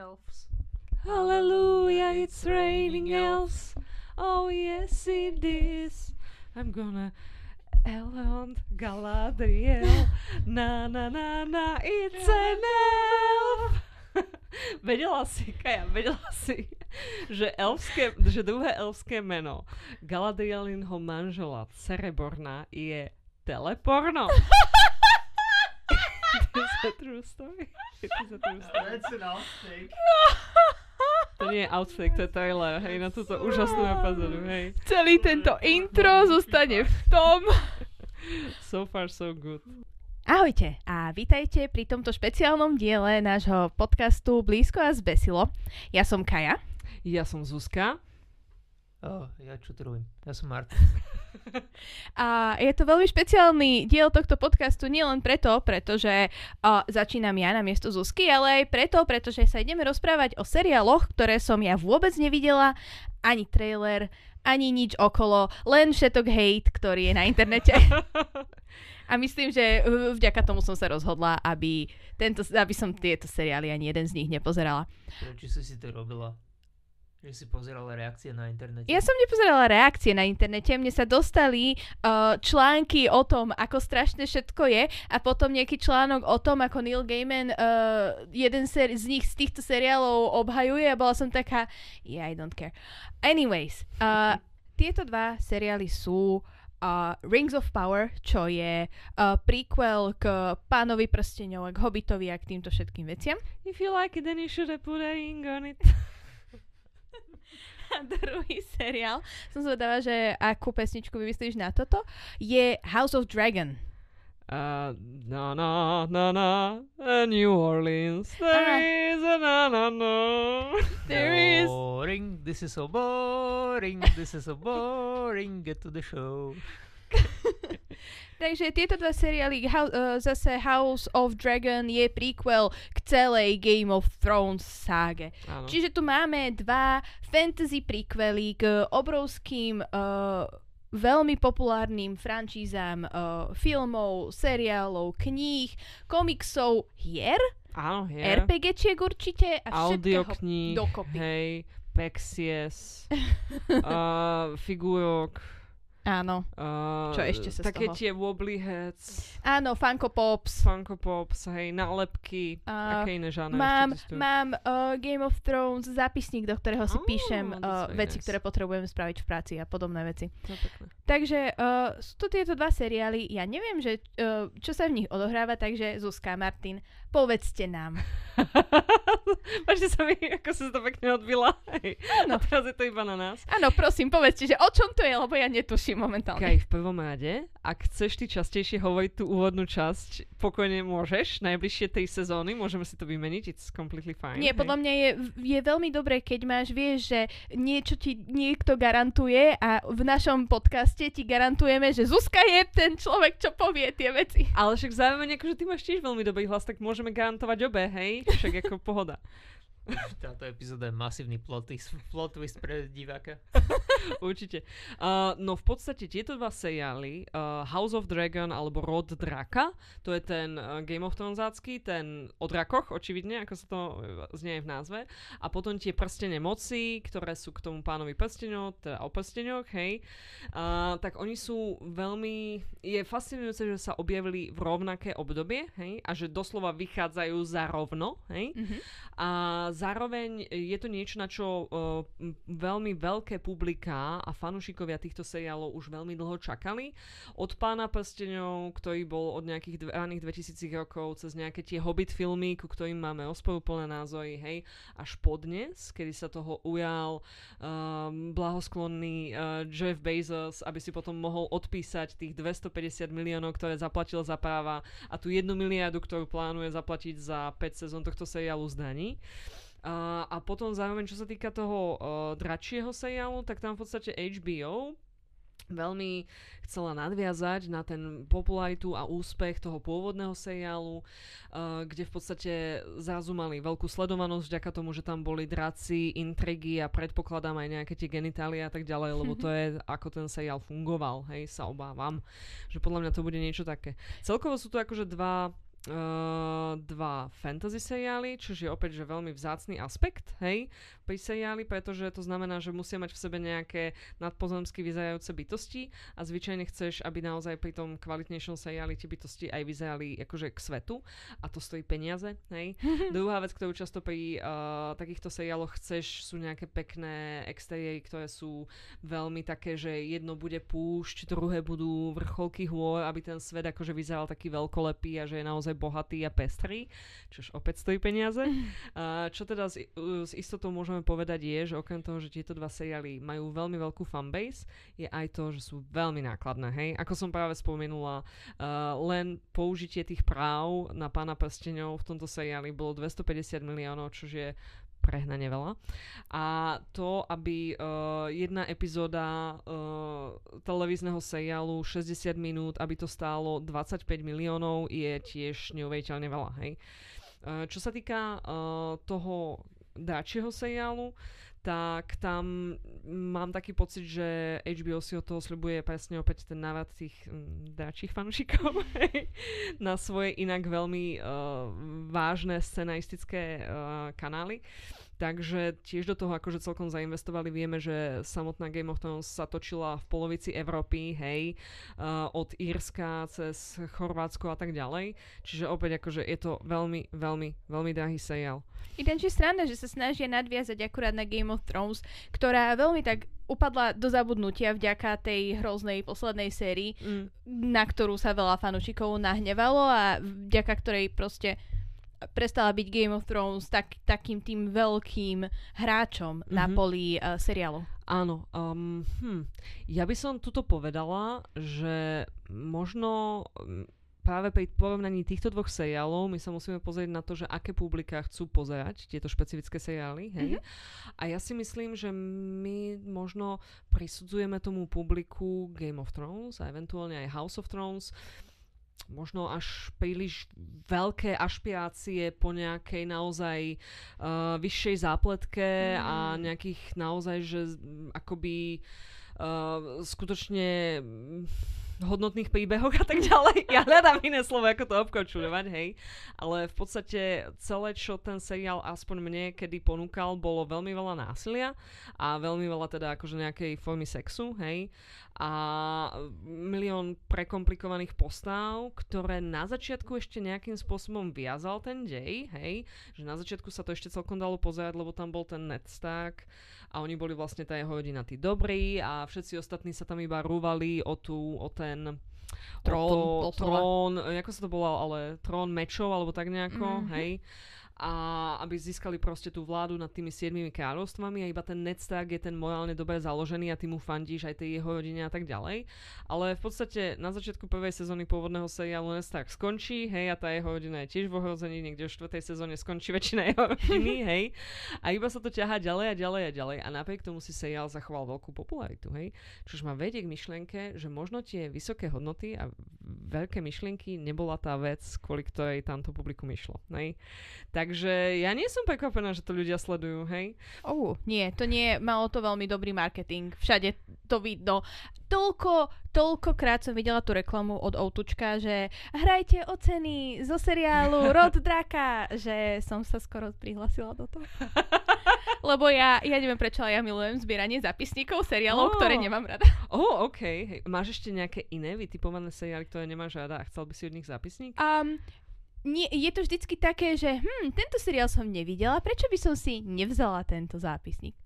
elves. Hallelujah, it's raining elves. Oh yes it is. I'm gonna Elrond Galadriel. Na na na na, it's an elf. vedela si, Kaja, vedela si, že, elfské, že druhé elfské meno Galadrielinho manžela Cereborna je teleporno. Is a true story? It is a true story. That's an outtake. To nie je outfit, to je trailer, hej, na túto úžasnú epizódu, hej. Celý tento intro zostane v tom. So far so good. Ahojte a vítajte pri tomto špeciálnom diele nášho podcastu Blízko a zbesilo. Ja som Kaja. Ja som Zuzka. Oh, ja čo tu robím? Ja som Martin. A je to veľmi špeciálny diel tohto podcastu nielen preto, pretože uh, začínam ja na miesto Zuzky, ale aj preto, pretože sa ideme rozprávať o seriáloch, ktoré som ja vôbec nevidela, ani trailer, ani nič okolo, len všetok hate, ktorý je na internete. A myslím, že vďaka tomu som sa rozhodla, aby, tento, aby som tieto seriály ani jeden z nich nepozerala. Prečo si to robila? Že si pozerala reakcie na internete? Ja som nepozerala reakcie na internete, mne sa dostali uh, články o tom, ako strašne všetko je a potom nejaký článok o tom, ako Neil Gaiman uh, jeden ser- z nich z týchto seriálov obhajuje a bola som taká, yeah, I don't care. Anyways, uh, tieto dva seriály sú uh, Rings of Power, čo je uh, prequel k Pánovi prsteňov a k Hobbitovi a k týmto všetkým veciam. If you like it, then you should have put a ring on it. Druhý seriál, som zvedavá, že akú pesničku vymyslíš na toto, je House of Dragon. Uh, na na na na, uh, New Orleans, there Aha. is a na na na. There is... Boring, this is so boring, this is so boring, get to the show. Takže tieto dva seriály, uh, zase House of Dragon je prequel k celej Game of Thrones ságe. Áno. Čiže tu máme dva fantasy prequely k obrovským uh, veľmi populárnym franšízám uh, filmov, seriálov, kníh, komiksov, hier, Áno, je. RPGčiek určite a všetkého Audiokníh, dokopy. hej, Pexies, uh, figurok, Áno, uh, Čo ešte sa z také toho? tie wobbly heads, áno, Funko Pops. Funko Pops, hej, nálepky, A aké iné žáne Mám, mám uh, Game of Thrones zápisník, do ktorého si Á, píšem uh, veci, nice. ktoré potrebujem spraviť v práci a podobné veci. Pekné. Takže uh, sú tu tieto dva seriály. Ja neviem, že, uh, čo sa v nich odohráva, takže Zuzka, Martin, povedzte nám. Páčte sa mi, ako sa to pekne odbila. Hej. Áno. Teraz je to iba na nás. Áno, prosím, povedzte, že o čom to je, lebo ja netuším momentálne. Kaj, v prvom rade, ak chceš ty častejšie hovoriť tú úvodnú časť, pokojne môžeš. Najbližšie tej sezóny, môžeme si to vymeniť, it's completely fine. Nie, podľa mňa je, je veľmi dobré, keď máš, vieš, že niečo ti niekto garantuje a v našom podcaste ti garantujeme, že Zuzka je ten človek, čo povie tie veci. Ale však zároveň, akože ty máš tiež veľmi dobrý hlas, tak môžeme garantovať obe, hej? Však ako pohoda. Táto epizóda je masívny plot twist, plot twist pre diváka. Určite. Uh, no v podstate tieto dva seriály, uh, House of Dragon alebo Rod Draka, to je ten uh, Game of Thronesácky, ten o drakoch, očividne, ako sa to uh, znie v názve. A potom tie prstene moci, ktoré sú k tomu pánovi prstenov, teda o prsteňoch, hej. Uh, tak oni sú veľmi... Je fascinujúce, že sa objavili v rovnaké obdobie, hej, a že doslova vychádzajú za rovno, hej. Mhm. A zároveň je to niečo, na čo m- veľmi veľké publiká a fanúšikovia týchto seriálov už veľmi dlho čakali. Od Pána prstenov, ktorý bol od nejakých raných 2000 rokov, cez nejaké tie Hobbit filmy, ku ktorým máme rozporúplné názory, hej, až po dnes, kedy sa toho ujal um, blahosklonný uh, Jeff Bezos, aby si potom mohol odpísať tých 250 miliónov, ktoré zaplatil za práva a tú jednu miliardu, ktorú plánuje zaplatiť za 5 sezón tohto seriálu z daní. A, a potom zároveň, čo sa týka toho uh, dračieho seriálu, tak tam v podstate HBO veľmi chcela nadviazať na ten popularitu a úspech toho pôvodného seriálu, uh, kde v podstate zrazu mali veľkú sledovanosť vďaka tomu, že tam boli draci, intrigy a predpokladám aj nejaké tie genitálie a tak ďalej, lebo to je ako ten seriál fungoval, hej, sa obávam, že podľa mňa to bude niečo také. Celkovo sú to akože dva uh, dva fantasy seriály, čo je opäť že veľmi vzácný aspekt, hej, pri seriáli, pretože to znamená, že musia mať v sebe nejaké nadpozemsky vyzerajúce bytosti a zvyčajne chceš, aby naozaj pri tom kvalitnejšom seriáli tie bytosti aj vyzerali akože k svetu a to stojí peniaze, hej. Druhá vec, ktorú často pri uh, takýchto seriáloch chceš, sú nejaké pekné exteriéry, ktoré sú veľmi také, že jedno bude púšť, druhé budú vrcholky hôr, aby ten svet akože vyzeral taký veľkolepý a že je naozaj bohatý a pestrý, čož opäť stojí peniaze. Uh, čo teda s, uh, s istotou môžeme povedať je, že okrem toho, že tieto dva seriály majú veľmi veľkú fanbase, je aj to, že sú veľmi nákladné, hej. Ako som práve spomenula, uh, len použitie tých práv na pána prstenov v tomto seriáli bolo 250 miliónov, čo je prehnane veľa. A to, aby uh, jedna epizóda uh, televízneho seriálu 60 minút, aby to stálo 25 miliónov, je tiež neuveriteľne veľa. Hej. Uh, čo sa týka uh, toho dáčieho seriálu, tak tam mám taký pocit, že HBO si od toho sľubuje presne opäť ten návrat tých mm, dáčich fanúšikov na svoje inak veľmi uh, vážne scenaristické uh, kanály. Takže tiež do toho akože celkom zainvestovali. Vieme, že samotná Game of Thrones sa točila v polovici Európy, hej, uh, od Írska cez Chorvátsko a tak ďalej. Čiže opäť akože je to veľmi, veľmi, veľmi drahý seriál. Je strana, že sa snažia nadviazať akurát na Game of Thrones, ktorá veľmi tak upadla do zabudnutia vďaka tej hroznej poslednej sérii, mm. na ktorú sa veľa fanúšikov nahnevalo a vďaka ktorej proste prestala byť Game of Thrones tak, takým tým veľkým hráčom mm-hmm. na poli uh, seriálu. Áno. Um, hm. Ja by som tuto povedala, že možno práve pri porovnaní týchto dvoch seriálov my sa musíme pozrieť na to, že aké publika chcú pozerať tieto špecifické seriály. Hej? Mm-hmm. A ja si myslím, že my možno prisudzujeme tomu publiku Game of Thrones a eventuálne aj House of Thrones možno až príliš veľké ašpirácie po nejakej naozaj uh, vyššej zápletke mm. a nejakých naozaj, že akoby uh, skutočne hodnotných príbehoch a tak ďalej. Ja hľadám iné slovo, ako to obkočuľovať, hej. Ale v podstate celé, čo ten seriál aspoň mne kedy ponúkal, bolo veľmi veľa násilia a veľmi veľa teda akože nejakej formy sexu, hej. A milión prekomplikovaných postáv, ktoré na začiatku ešte nejakým spôsobom viazal ten dej, hej. Že na začiatku sa to ešte celkom dalo pozerať, lebo tam bol ten Ned Stark a oni boli vlastne tá jeho rodina tí dobrí a všetci ostatní sa tam iba rúvali o, tú, o ten trón, o to, trón, ako sa to volalo, ale trón mečov alebo tak nejako, mm-hmm. hej a aby získali proste tú vládu nad tými siedmými kráľovstvami a iba ten Ned Stark je ten morálne dobre založený a ty mu fandíš aj tej jeho rodine a tak ďalej. Ale v podstate na začiatku prvej sezóny pôvodného seriálu Ned Stark skončí, hej, a tá jeho rodina je tiež v ohrození, niekde v štvrtej sezóne skončí väčšina jeho rodiny, hej. A iba sa to ťahá ďalej a ďalej a ďalej a napriek tomu si seriál zachoval veľkú popularitu, hej. Čož ma vedie k myšlienke, že možno tie vysoké hodnoty a veľké myšlienky nebola tá vec, kvôli ktorej tamto publikum išlo, hej. Tak Takže ja nie som prekvapená, že to ľudia sledujú, hej? Oh, nie, to nie, malo to veľmi dobrý marketing. Všade to vidno. Toľko, toľkokrát som videla tú reklamu od Outučka, že hrajte o ceny zo seriálu Rod Draka, že som sa skoro prihlasila do toho. Lebo ja, ja neviem prečo, ale ja milujem zbieranie zapisníkov seriálov, oh. ktoré nemám rada. Oh, OK. Hej. Máš ešte nejaké iné vytipované seriály, ktoré nemáš rada a chcel by si od nich zapisník? Um, nie, je to vždycky také, že hm, tento seriál som nevidela, prečo by som si nevzala tento zápisník?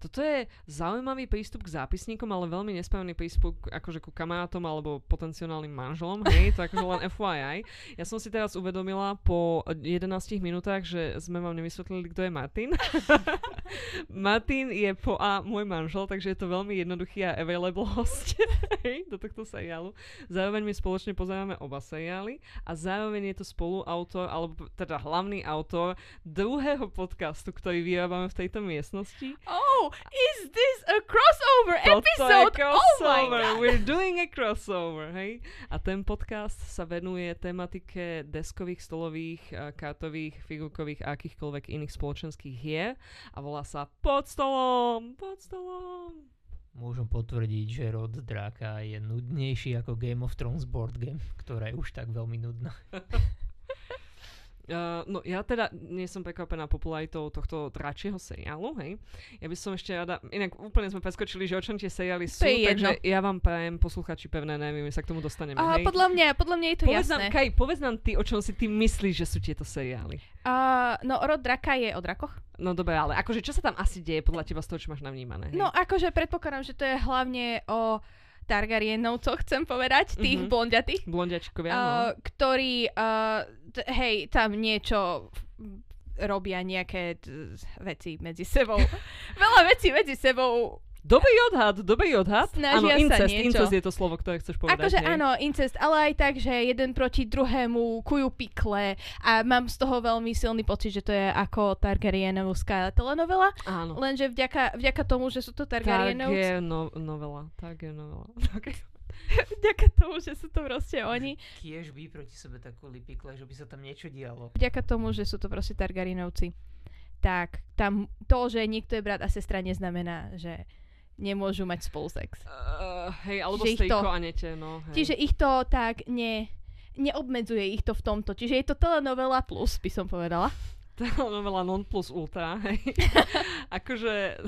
Toto je zaujímavý prístup k zápisníkom, ale veľmi nesprávny prístup akože ku kamarátom alebo potenciálnym manželom, hej, to akože len FYI. Ja som si teraz uvedomila po 11 minútach, že sme vám nevysvetlili, kto je Martin. Martin je po A môj manžel, takže je to veľmi jednoduchý a available host hej, do tohto seriálu. Zároveň my spoločne pozeráme oba seriály a zároveň je to spoluautor, alebo teda hlavný autor druhého podcastu, ktorý vyrábame v tejto miestnosti. Oh, is this a crossover episode? crossover. Oh my God. We're doing a crossover, hej? A ten podcast sa venuje tematike deskových, stolových, kartových, figurkových a akýchkoľvek iných spoločenských hier a volá sa Pod stolom, pod stolom. Môžem potvrdiť, že rod dráka je nudnejší ako Game of Thrones board game, ktorá je už tak veľmi nudná. Uh, no ja teda nie som prekvapená popularitou tohto dračieho seriálu, hej. Ja by som ešte rada, inak úplne sme preskočili, že o čom tie seriály sú, To je takže jedno. ja vám prajem posluchači pevné neviem, my sa k tomu dostaneme, A hej. podľa mňa, podľa mňa je to povedz jasné. nám, Kaj, povedz nám ty, o čom si ty myslíš, že sú tieto seriály. Uh, no, rod draka je o drakoch. No dobre, ale akože čo sa tam asi deje podľa teba z toho, čo máš navnímané? Hej? No, akože predpokladám, že to je hlavne o Targaryenovcoch, chcem povedať, tých Mhm. mm-hmm. blondiatých, Blondiačkovia, no. uh, ktorí, uh, t- hej, tam niečo robia nejaké t- veci medzi sebou. Veľa vecí medzi sebou. Dobrý odhad, dobrý odhad. Snažia áno, sa incest, niečo. incest je to slovo, ktoré chceš povedať. Akože áno, incest, ale aj tak, že jeden proti druhému kujú pikle a mám z toho veľmi silný pocit, že to je ako Targaryenovská telenovela, Áno. lenže vďaka, vďaka tomu, že sú to Tak Targaryenovci, je no, novela, tak je novela. Okay. vďaka tomu, že sú to proste oni, Kiež by proti sebe takú lipikle, že by sa tam niečo dialo. vďaka tomu, že sú to proste Targaryenovci, tak tam to, že niekto je brat a sestra, neznamená, že nemôžu mať spolu sex. Uh, hej, alebo ich Stejko to- a Nete, no. Hej. Čiže ich to tak ne, neobmedzuje ich to v tomto. Čiže je to telenovela plus, by som povedala. telenovela non plus ultra, hej. akože,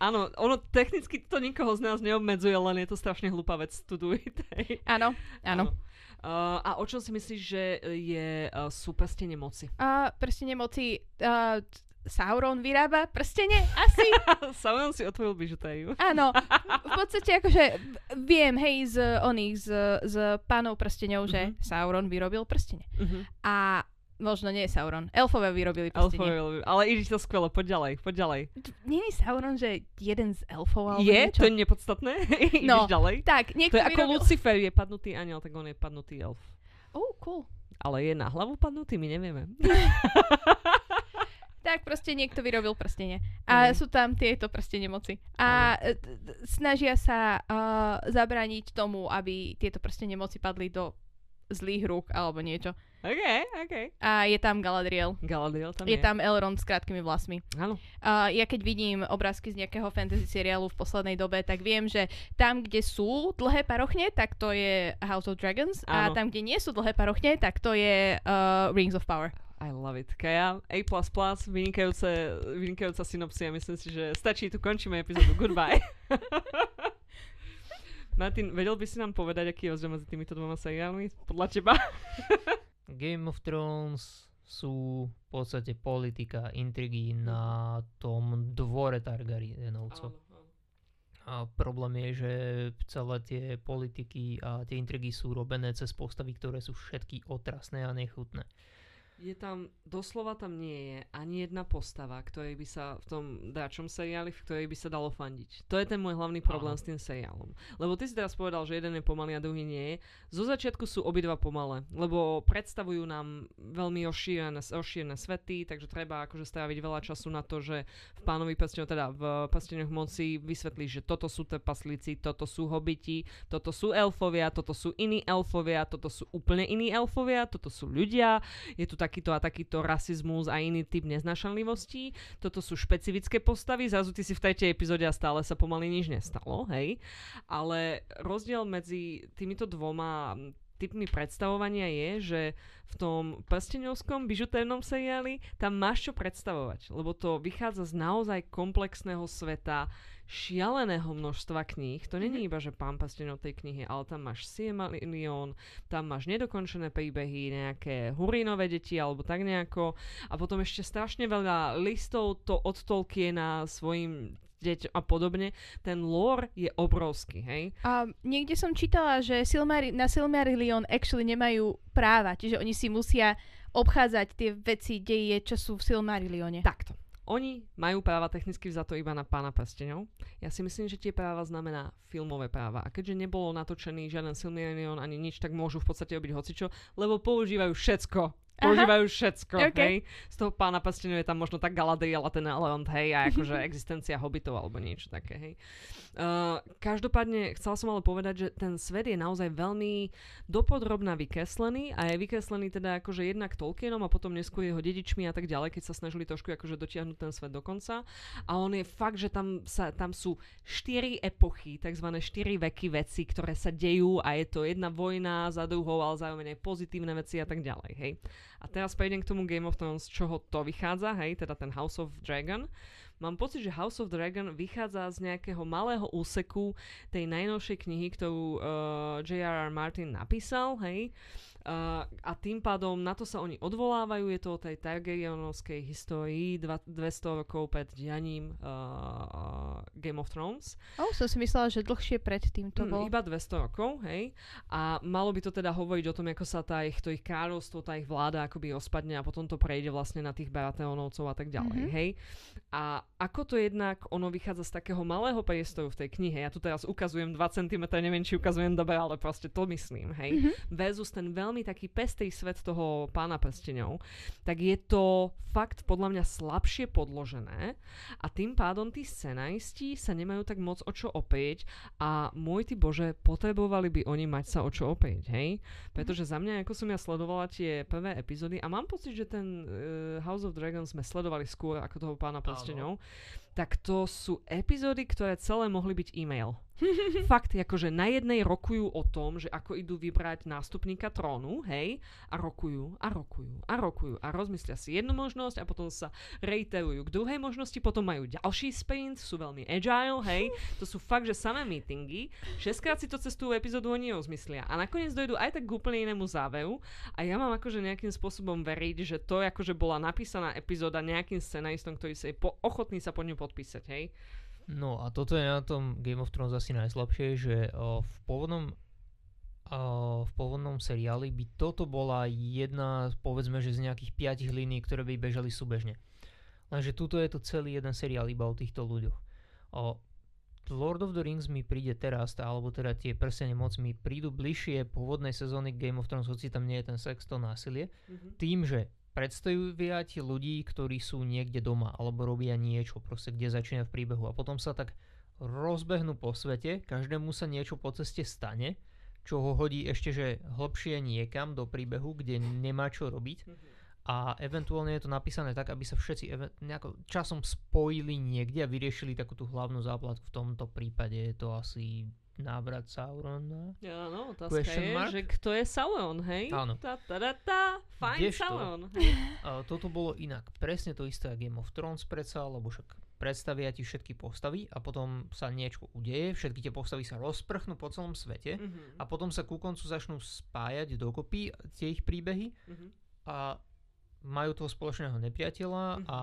áno, ono technicky to nikoho z nás neobmedzuje, len je to strašne hlúpa vec to do it, hej. Áno, áno. Uh, a o čom si myslíš, že je, uh, sú prstenie moci? A prstenie moci uh, Sauron vyrába prstenie? Asi? Sauron si otvoril bižutériu. Áno. V podstate akože viem, hej, z oných, z, z pánov prstenov, že Mhm. Sauron vyrobil prstenie. Uh-huh. A možno nie Sauron. Elfové vyrobili prstenie. ale ideš to skvelo, poď ďalej, poď ďalej. Je Sauron, že jeden z elfov alebo je? niečo? To je nepodstatné? No. ďalej? Tak, To niekto je ako vyrobil... Lucifer je padnutý aniel, tak on je padnutý elf. Oh, cool. Ale je na hlavu padnutý, my nevieme. Tak proste niekto vyrobil prstenie. A Mhm. sú tam tieto prstenie moci. A t- t- snažia sa uh, zabrániť tomu, aby tieto prstenie moci padli do zlých rúk alebo niečo. OK, OK. A je tam Galadriel. Galadriel tam Je je. tam Elrond s krátkými vlasmi. Áno. Uh, ja keď vidím obrázky z nejakého fantasy seriálu v poslednej dobe, tak viem, že tam, kde sú dlhé parochne, tak to je House of Dragons. A Áno. tam, kde nie sú dlhé parochne, tak to je uh, Rings of Power. I love it. Kaja, A++, vynikajúce, vynikajúca synopsia. Myslím si, že stačí, tu končíme epizódu. Goodbye. Martin, vedel by si nám povedať, aký je rozdiel medzi týmito dvoma seriálmi? Podľa teba? Game of Thrones sú v podstate politika, intrigy na tom dvore Targaryenovcov. A problém je, že celé tie politiky a tie intrigy sú robené cez postavy, ktoré sú všetky otrasné a nechutné. Je tam, doslova tam nie je ani jedna postava, ktorej by sa v tom dáčom seriáli, v ktorej by sa dalo fandiť. To je ten môj hlavný problém Áno. s tým seriálom. Lebo ty si teraz povedal, že jeden je pomalý a druhý nie je. Zo začiatku sú obidva pomalé, lebo predstavujú nám veľmi rozšírené, rozšírené svety, takže treba akože stráviť veľa času na to, že v pánovi prsteňov, teda v prsteňoch moci vysvetlí, že toto sú trpaslíci, toto sú hobiti, toto sú elfovia, toto sú iní elfovia, toto sú úplne iní elfovia, toto sú ľudia, je tu takýto a takýto rasizmus a iný typ neznašanlivosti. Toto sú špecifické postavy, zrazu ty si v tretej epizóde a stále sa pomaly nič nestalo, hej. Ale rozdiel medzi týmito dvoma typmi predstavovania je, že v tom prsteňovskom bižutérnom seriáli tam máš čo predstavovať, lebo to vychádza z naozaj komplexného sveta, šialeného množstva kníh. To není iba, že pán prsteňov tej knihy, ale tam máš Silmarillion, tam máš nedokončené príbehy, nejaké Hurínové deti alebo tak nejako a potom ešte strašne veľa listov to od Tolkiena svojim deť a podobne. Ten lore je obrovský, hej? A niekde som čítala, že Silmari- na Silmarillion actually nemajú práva, čiže oni si musia obchádzať tie veci, deje, čo sú v Silmarillione. Takto. Oni majú práva technicky vzato iba na pána prsteňov. Ja si myslím, že tie práva znamená filmové práva. A keďže nebolo natočený žiaden Silmarillion ani nič, tak môžu v podstate robiť hocičo, lebo používajú všetko. Používajú všetko, OK. hej. Z toho pána prsteňov je tam možno tak Galadriel a ten Elrond, hej, a akože existencia hobitov alebo niečo také, hej. Uh, každopádne chcela som ale povedať, že ten svet je naozaj veľmi dopodrobná vykreslený a je vykreslený teda akože jednak Tolkienom a potom neskôr jeho dedičmi a tak ďalej, keď sa snažili trošku akože dotiahnuť ten svet do konca. A on je fakt, že tam, sa, tam sú štyri epochy, takzvané štyri veky veci, ktoré sa dejú a je to jedna vojna za druhou, ale zároveň aj pozitívne veci a tak ďalej, hej. A teraz prejdem k tomu Game of Thrones, z čoho to vychádza, hej, teda ten House of Dragon. Mám pocit, že House of Dragon vychádza z nejakého malého úseku tej najnovšej knihy, ktorú uh, J.R.R. Martin napísal, hej. Uh, a tým pádom na to sa oni odvolávajú, je to o tej Targaryenovskej histórii dva, 200 rokov pred dianím uh, Game of Thrones. Oh, som si myslela, že dlhšie pred tým to bolo. Mm, iba 200 rokov, hej. A malo by to teda hovoriť o tom, ako sa tá ich, to ich kráľovstvo, tá ich vláda akoby rozpadne a potom to prejde vlastne na tých Baratheonovcov a tak ďalej, mm-hmm. hej. A ako to jednak, ono vychádza z takého malého priestoru v tej knihe, ja tu teraz ukazujem 2 cm, neviem, či ukazujem dobre, ale proste to myslím, hej. Mm-hmm. Versus ten veľmi taký pestý svet toho pána prstenov, tak je to fakt podľa mňa slabšie podložené a tým pádom tí scenaristi sa nemajú tak moc o čo opäť a môj ty bože, potrebovali by oni mať sa o čo opäť, hej? Pretože za mňa, ako som ja sledovala tie prvé epizódy a mám pocit, že ten uh, House of Dragons sme sledovali skôr ako toho pána prstenov, tak to sú epizódy, ktoré celé mohli byť e-mail. Fakt, akože na jednej rokujú o tom, že ako idú vybrať nástupníka trónu, hej, a rokujú, a rokujú, a rokujú, a rozmyslia si jednu možnosť a potom sa reiterujú k druhej možnosti, potom majú ďalší sprint, sú veľmi agile, hej, to sú fakt, že samé meetingy, šestkrát si to cez tú epizódu oni rozmyslia. A nakoniec dojdú aj tak k úplne inému záveru. A ja mám akože nejakým spôsobom veriť, že to akože bola napísaná epizóda nejakým scenaristom, ktorý sa je po- ochotný sa pod ňu podpísať, hej. No a toto je na tom Game of Thrones asi najslabšie, že uh, v pôvodnom uh, v pôvodnom seriáli by toto bola jedna, povedzme, že z nejakých piatich línií, ktoré by bežali súbežne. Lenže tuto je to celý jeden seriál iba o týchto ľuďoch. Uh, Lord of the Rings mi príde teraz, tá, alebo teda tie prsene moc mi prídu bližšie pôvodnej sezóny Game of Thrones, hoci tam nie je ten sex, to násilie, mm-hmm. tým, že predstavujete ľudí, ktorí sú niekde doma alebo robia niečo, proste kde začína v príbehu a potom sa tak rozbehnú po svete, každému sa niečo po ceste stane, čo ho hodí ešte že hlbšie niekam do príbehu, kde nemá čo robiť a eventuálne je to napísané tak, aby sa všetci nejako časom spojili niekde a vyriešili takú tú hlavnú záplatku. V tomto prípade je to asi návrat Saurona. Áno, otázka je, mark? že kto je Sauron, hej? Áno. Tá, tá, tá, tá, fajn Sauron. Hej. Uh, toto bolo inak. Presne to isté Game of Thrones predsa, lebo však predstavia ti všetky postavy a potom sa niečo udeje, všetky tie postavy sa rozprchnú po celom svete mm-hmm. a potom sa ku koncu začnú spájať dokopy tie ich príbehy mm-hmm. a majú toho spoločného nepriateľa mm-hmm. a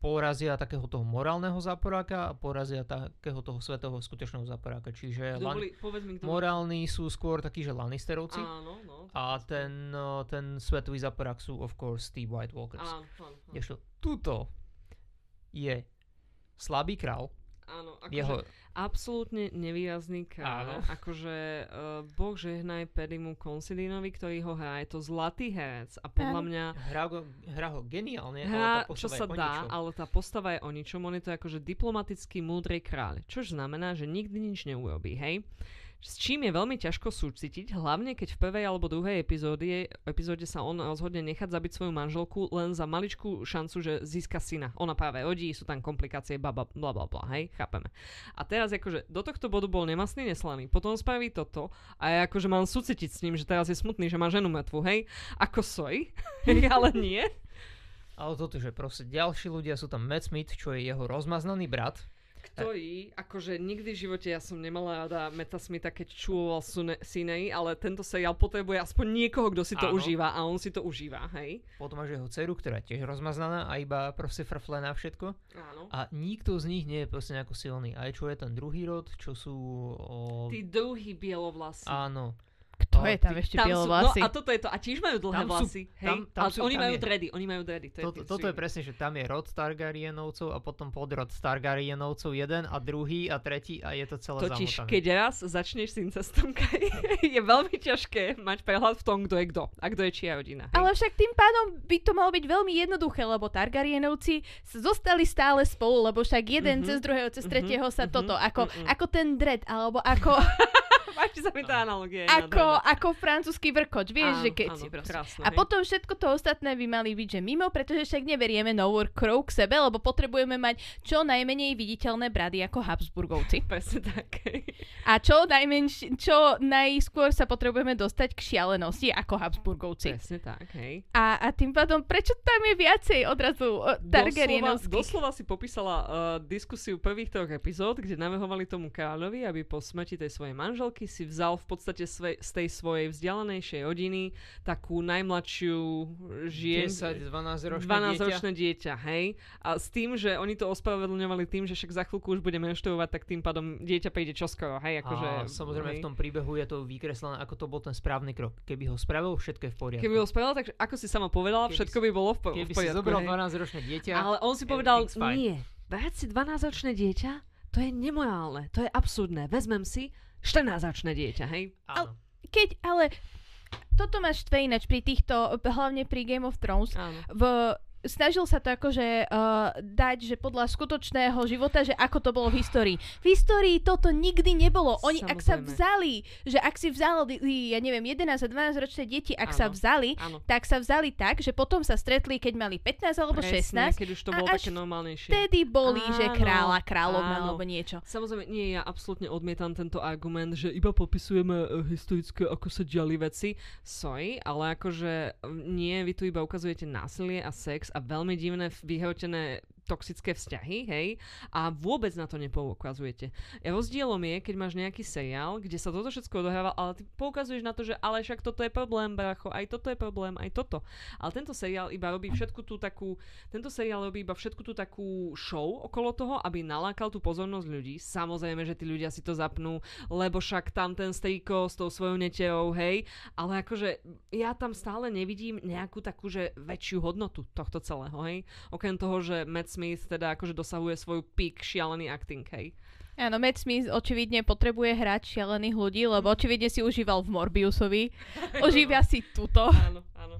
porazia takého toho morálneho záporáka a porazia takého toho svetového skutočného záporáka. Čiže lan- boli, mi, morálni sú skôr takí, že Lannisterovci Áno, no, a ten, no, ten svetový záporák sú of course tí White Walkers. Áno, áno, áno. Ešte, tuto je slabý král, Áno, akože jeho... absolútne nevýrazný král. Akože uh, Boh žehnaj Pedimu Considinovi, ktorý ho hrá. Je to zlatý herec a podľa mňa... Hrá ho, hrá ho geniálne, hrá, ale tá čo sa dá, ničom. ale tá postava je o ničom. On je to akože diplomatický múdry kráľ. Čož znamená, že nikdy nič neurobí, hej? S čím je veľmi ťažko súcitiť, hlavne keď v prvej alebo druhej epizóde, epizóde sa on rozhodne nechať zabiť svoju manželku len za maličkú šancu, že získa syna. Ona práve rodí, sú tam komplikácie, bla bla bla, bla, hej, chápeme. A teraz akože do tohto bodu bol nemastný, neslaný, potom spraví toto a ja akože mám súcitiť s ním, že teraz je smutný, že má ženu mŕtvu, hej, ako soj, ale nie. Ale toto, že proste ďalší ľudia sú tam Matt Smith, čo je jeho rozmaznaný brat, ktorý, akože nikdy v živote ja som nemala rada Meta Smitha, keď čúval Sinei, ale tento seriál potrebuje aspoň niekoho, kto si to Áno. užíva a on si to užíva, hej. Potom máš jeho dceru, ktorá je tiež rozmaznaná a iba proste frfle na všetko. Áno. A nikto z nich nie je proste nejako silný. Aj čo je ten druhý rod, čo sú... O... Tí druhý bielovlasy. Áno. Kto je tam ešte tam vlasy? No a toto je to. A tiež majú dlhé tam vlasy. Sú, hej? Tam, tam sú, oni tam majú je, dredy. Oni majú dredy. To toto, je toto je presne, že tam je rod Targaryenovcov a potom podrod Targaryenovcov jeden a druhý a tretí a je to celé Totiž, zamotané. keď raz začneš s incestom, je veľmi ťažké mať prehľad v tom, kto je kto a kto je čia rodina. Hej? Ale však tým pádom by to malo byť veľmi jednoduché, lebo Targaryenovci zostali stále spolu, lebo však jeden mm-hmm, cez druhého, cez mm-hmm, tretieho sa mm-hmm, toto, ako, mm-hmm. ako ten dred, alebo ako... Páči sa mi tá analogia. Ako, ako francúzsky vrkoč, vieš, áno, že keď áno, si proste. Krásne, a potom všetko to ostatné by mali byť, že mimo, pretože však neberieme no work k sebe, lebo potrebujeme mať čo najmenej viditeľné brady ako Habsburgovci. Presne tak. A čo, najmenš, čo najskôr sa potrebujeme dostať k šialenosti ako Habsburgovci. Presne tak, hej. A, a tým pádom, prečo tam je viacej odrazu Targaryenovských? Doslova, doslova si popísala uh, diskusiu prvých troch epizód, kde navehovali tomu kráľovi, aby po smrti tej svojej manželky si vzal v podstate sve, z tej svojej vzdialenejšej rodiny takú najmladšiu žien... 10-12 ročné 12 ročné dieťa. hej. A s tým, že oni to ospravedlňovali tým, že však za chvíľku už bude menštruovať, tak tým pádom dieťa príde čoskoro, hej. Akože, a samozrejme hej. v tom príbehu je to vykreslené, ako to bol ten správny krok. Keby ho spravil, všetko je v poriadku. Keby ho spravil, tak ako si sama povedala, Keby všetko by bolo v, po- Keby v poriadku. si zobral hej. 12-ročné dieťa, Ale on si povedal, nie, brať si 12-ročné dieťa, to je nemorálne, to je absurdné. Vezmem si 14-ročné dieťa, hej? áno. Keď, ale toto máš štve ináč pri týchto, hlavne pri Game of Thrones, Áno. v, snažil sa to akože uh, dať, že podľa skutočného života, že ako to bolo v histórii. V histórii toto nikdy nebolo. Oni, ak sa Samozrejme. vzali, že ak si vzali, ja neviem, 11 a 12 ročné deti, ak sa Áno. vzali, Áno. tak sa vzali tak, že potom sa stretli, keď mali 15 alebo Presne, 16. keď už to bolo také normálnejšie. Vtedy boli, že Áno, kráľa, kráľovna alebo niečo. Samozrejme, nie, ja absolútne odmietam tento argument, že iba popisujeme uh, historické, ako sa diali veci. Sorry, ale akože mm, nie, vy tu iba ukazujete násilie a sex a veľmi divné, vyhrotené toxické vzťahy, hej, a vôbec na to nepoukazujete. Rozdielom je, keď máš nejaký seriál, kde sa toto všetko odohráva, ale ty poukazuješ na to, že ale však toto je problém, bracho, aj toto je problém, aj toto. Ale tento seriál iba robí všetku tú takú, tento seriál robí iba všetku tú takú show okolo toho, aby nalákal tú pozornosť ľudí. Samozrejme, že tí ľudia si to zapnú, lebo však tam ten strýko s tou svojou neteou, hej, ale akože ja tam stále nevidím nejakú takú, že väčšiu hodnotu tohto celého, hej. Okrem toho, že Matt Smith teda akože dosahuje svoju peak šialený acting, hej. Áno, Matt Smith očividne potrebuje hrať šialených ľudí, lebo očividne si užíval v Morbiusovi. Oživia si tuto. Áno, áno.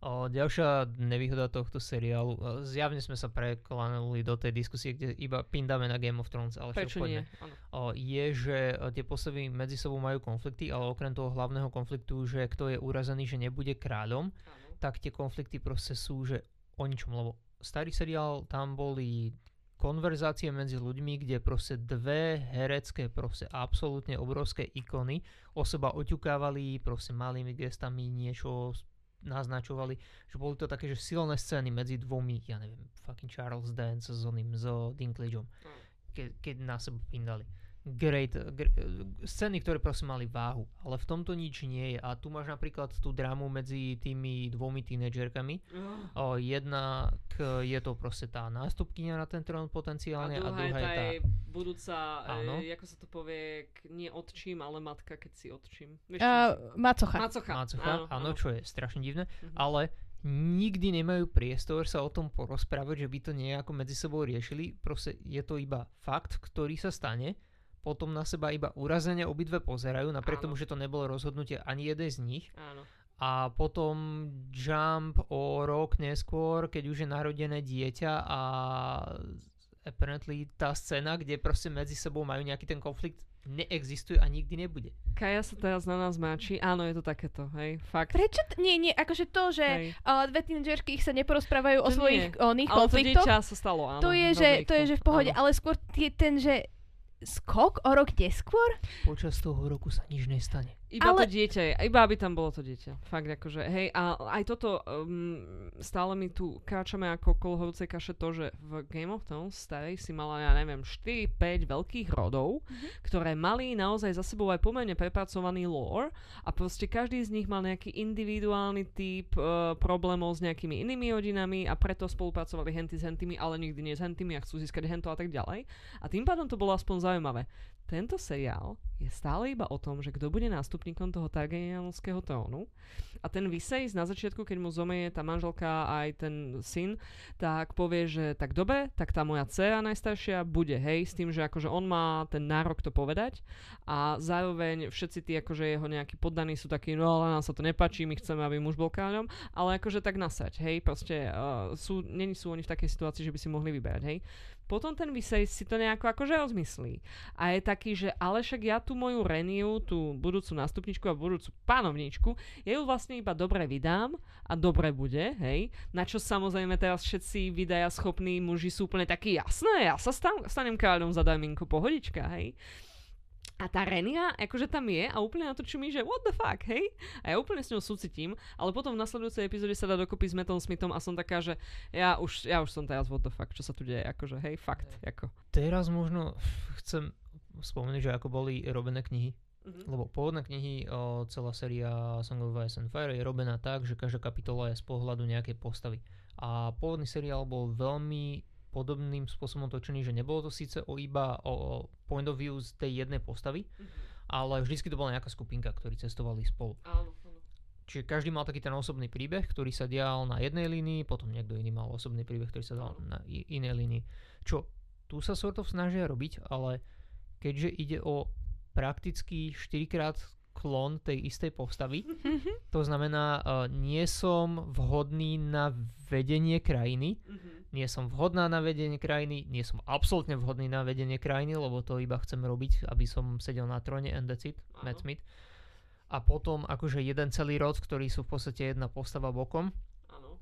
O, ďalšia nevýhoda tohto seriálu, zjavne sme sa preklanuli do tej diskusie, kde iba pindáme na Game of Thrones, ale Prečo nie? O, je, že o, tie postavy medzi sebou majú konflikty, ale okrem toho hlavného konfliktu, že kto je urazený, že nebude kráľom, áno. tak tie konflikty proste sú, že o ničom, lebo starý seriál, tam boli konverzácie medzi ľuďmi, kde proste dve herecké, proste absolútne obrovské ikony o seba oťukávali, proste malými gestami niečo naznačovali, že boli to také, že silné scény medzi dvomi, ja neviem, fucking Charles Dance s oným, s Dinklageom, ke, keď na seba pindali. Great, gr- scény, ktoré proste mali váhu, ale v tomto nič nie je a tu máš napríklad tú drámu medzi tými dvomi tínedžerkami, O, jedna je to proste tá nástupkynia na ten trón A potenciálne a druhá, druhá je je tá jej budúca, Áno. e, ako sa to povie, k, nie odčím, ale matka, keď si odčím. Vieš, Uh, Macocha. Macocha. Mácocha, áno, čo je strašne divné, Mhm. ale nikdy nemajú priestor sa o tom porozprávať, že by to nejako medzi sebou riešili. Proste je to iba fakt, ktorý sa stane, potom na seba iba urazene obidve pozerajú, napriek Áno. tomu, že to nebolo rozhodnutie ani jeden z nich. Áno. A potom jump o rok neskôr, keď už je narodené dieťa a apparently tá scéna, kde proste medzi sebou majú nejaký ten konflikt, neexistuje a nikdy nebude. Kaja sa teraz na nás máči. Áno, je to takéto, hej. Fakt. Prečo? T- nie, nie, akože to, že Hej. uh, dve tínedžerky sa neporozprávajú o To svojich nie. oných Ale to konfliktoch. dieťa sa stalo, áno. To je, že, to je, že v pohode, Áno. ale skôr je ten, že skok o rok neskôr? Počas toho roku sa nič nestane. Iba Ale- to dieťa je, iba aby tam bolo to dieťa. Fakt akože, hej, a aj toto, um, stále mi tu kráčame ako kolo horúcej kaše to, že v Game of Thrones starej si mala, ja neviem, 4-5 veľkých rodov, ktoré mali naozaj za sebou aj pomerne prepracovaný lore a proste každý z nich mal nejaký individuálny typ uh, problémov s nejakými inými rodinami a preto spolupracovali henty s hentými, ale nikdy nie s hentými a chcú získať hento a tak ďalej. A tým pádom to bolo aspoň zaujímavé. Tento seriál je stále iba o tom, že kto bude nástupníkom toho Targaryenovského trónu a ten Viserys na začiatku, keď mu zomeje tá manželka aj ten syn, tak povie, že tak dobre, tak tá moja dcera najstaršia bude, hej, s tým, že akože on má ten nárok to povedať a zároveň všetci tí akože jeho nejakí poddaní sú takí, no ale nám sa to nepačí, my chceme, aby muž bol kráľom, ale akože tak nasať, hej, proste uh, sú, není sú oni v takej situácii, že by si mohli vyberať, hej. Potom ten Visej si to nejako akože rozmyslí. A je taký, že ale však ja tú moju Reniu, tú budúcu nástupničku a budúcu pánovničku, ja ju vlastne iba dobre vydám a dobre bude, hej. Na čo samozrejme teraz všetci vydaja schopní muži sú úplne takí, jasné, ja sa stan- stanem kráľom za Dajminko, pohodička, hej. A tá Renia, akože tam je a úplne natočí mi, že what the fuck, hej? A ja úplne s ňou súcitím, ale potom v nasledujúcej epizóde sa dá dokopy s Metom Smithom a som taká, že ja už, ja už som teraz what the fuck, čo sa tu deje, akože hej, fakt, ako. Teraz možno chcem spomenúť, že ako boli robené knihy. Mhm. Lebo pôvodné knihy, o, celá séria Song of Ice and Fire je robená tak, že každá kapitola je z pohľadu nejakej postavy. A pôvodný seriál bol veľmi podobným spôsobom točený, že nebolo to síce o iba o, point of view z tej jednej postavy, ale vždycky to bola nejaká skupinka, ktorí cestovali spolu. Áno, áno. Čiže každý mal taký ten osobný príbeh, ktorý sa dial na jednej línii, potom niekto iný mal osobný príbeh, ktorý sa dial na inej línii. Čo tu sa sort of snažia robiť, ale keďže ide o prakticky 4 krát klon tej istej postavy, to znamená, uh, nie som vhodný na vedenie krajiny, Mhm. nie som vhodná na vedenie krajiny, nie som absolútne vhodný na vedenie krajiny, lebo to iba chcem robiť, aby som sedel na tróne and that's it, Áno. Matt Smith. A potom akože jeden celý rod, ktorí sú v podstate jedna postava bokom, Áno.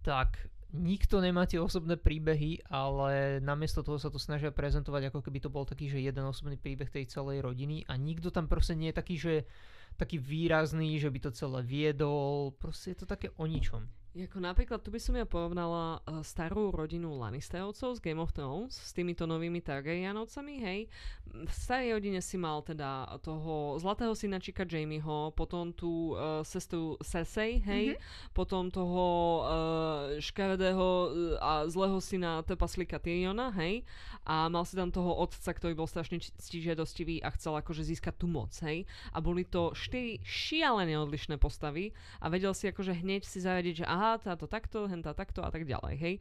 tak nikto nemá tie osobné príbehy, ale namiesto toho sa to snažia prezentovať, ako keby to bol taký, že jeden osobný príbeh tej celej rodiny a nikto tam proste nie je taký, že taký výrazný, že by to celé viedol, proste je to také o ničom. Ako napríklad, tu by som ja porovnala uh, starú rodinu Lannisterovcov z Game of Thrones s týmito novými Targaryenovcami, hej. V starej rodine si mal teda toho zlatého syna Čika Jamieho, potom tú uh, sestru Cersei, hej, mm-hmm. potom toho uh, škaredého uh, a zlého syna Tepaslika Tyriona, hej, a mal si tam toho otca, ktorý bol strašne ctižiadostivý a chcel akože získať tú moc, hej. A boli to štyri šialene odlišné postavy a vedel si akože hneď si zaradiť, že aha, táto takto, hentá takto a tak ďalej, hej.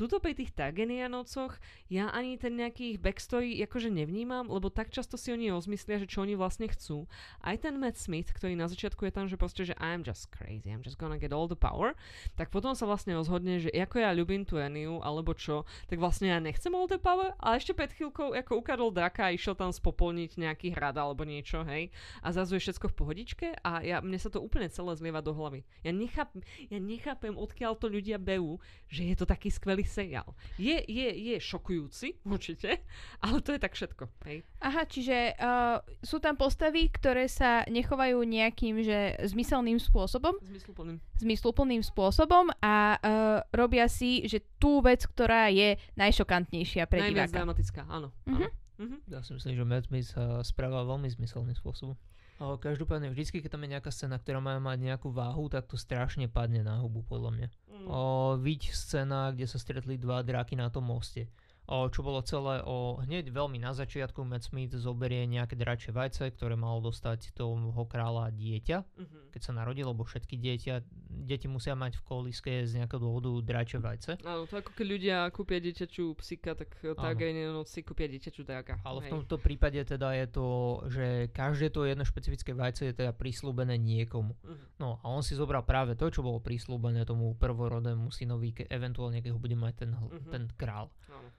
Tuto pri tých Targaryenococh ja ani ten nejaký ich backstory akože nevnímam, lebo tak často si oni rozmyslia, že čo oni vlastne chcú. Aj ten Matt Smith, ktorý na začiatku je tam, že proste, že I'm just crazy, I'm just gonna get all the power, tak potom sa vlastne rozhodne, že ako ja ľubím tú Eniu, alebo čo, tak vlastne ja nechcem all the power, ale ešte pred chvíľkou ako ukradol draka a išiel tam spopolniť nejaký hrad alebo niečo, hej. A zrazu je všetko v pohodičke a ja, mne sa to úplne celé zlieva do hlavy. Ja, necháp, ja nechápem, odkiaľ to ľudia berú, že je to taký skvelý seriál. Je, je, je šokujúci, určite, ale to je tak všetko, hej. Aha, čiže uh, sú tam postavy, ktoré sa nechovajú nejakým že zmyselným spôsobom, Zmysluplným. zmysluplným spôsobom a uh, robia si, že tú vec, ktorá je najšokantnejšia pre Najviac diváka. dramatická, áno. Mhm. áno. Mhm. Ja si myslím, že Smith sa správa veľmi zmyselným spôsobom. Každopádne vždycky, keď tam je nejaká scéna, ktorá má mať nejakú váhu, tak to strašne padne na hubu, podľa mňa. Mm. O, viď scéna, kde sa stretli dva dráky na tom moste. Čo bolo celé o hneď veľmi na začiatku Matt Smith zoberie nejaké dračie vajce, ktoré malo dostať toho kráľa dieťa, Mhm. keď sa narodil, lebo všetky dieťa, deti musia mať v kolíske z nejakého dôvodu dračie vajce. Áno, to ako keď ľudia kúpia dieťačú psika, tak Targaryen si kúpia dieťačú dráka. Ale v tomto prípade teda je to, že každé to jedno špecifické vajce je teda prislúbené niekomu. Mhm. No a on si zobral práve to, čo bolo prislúbené tomu prvorodému synovi, ke, eventuálne keď ho bude mať ten, Mhm. ten král. Áno.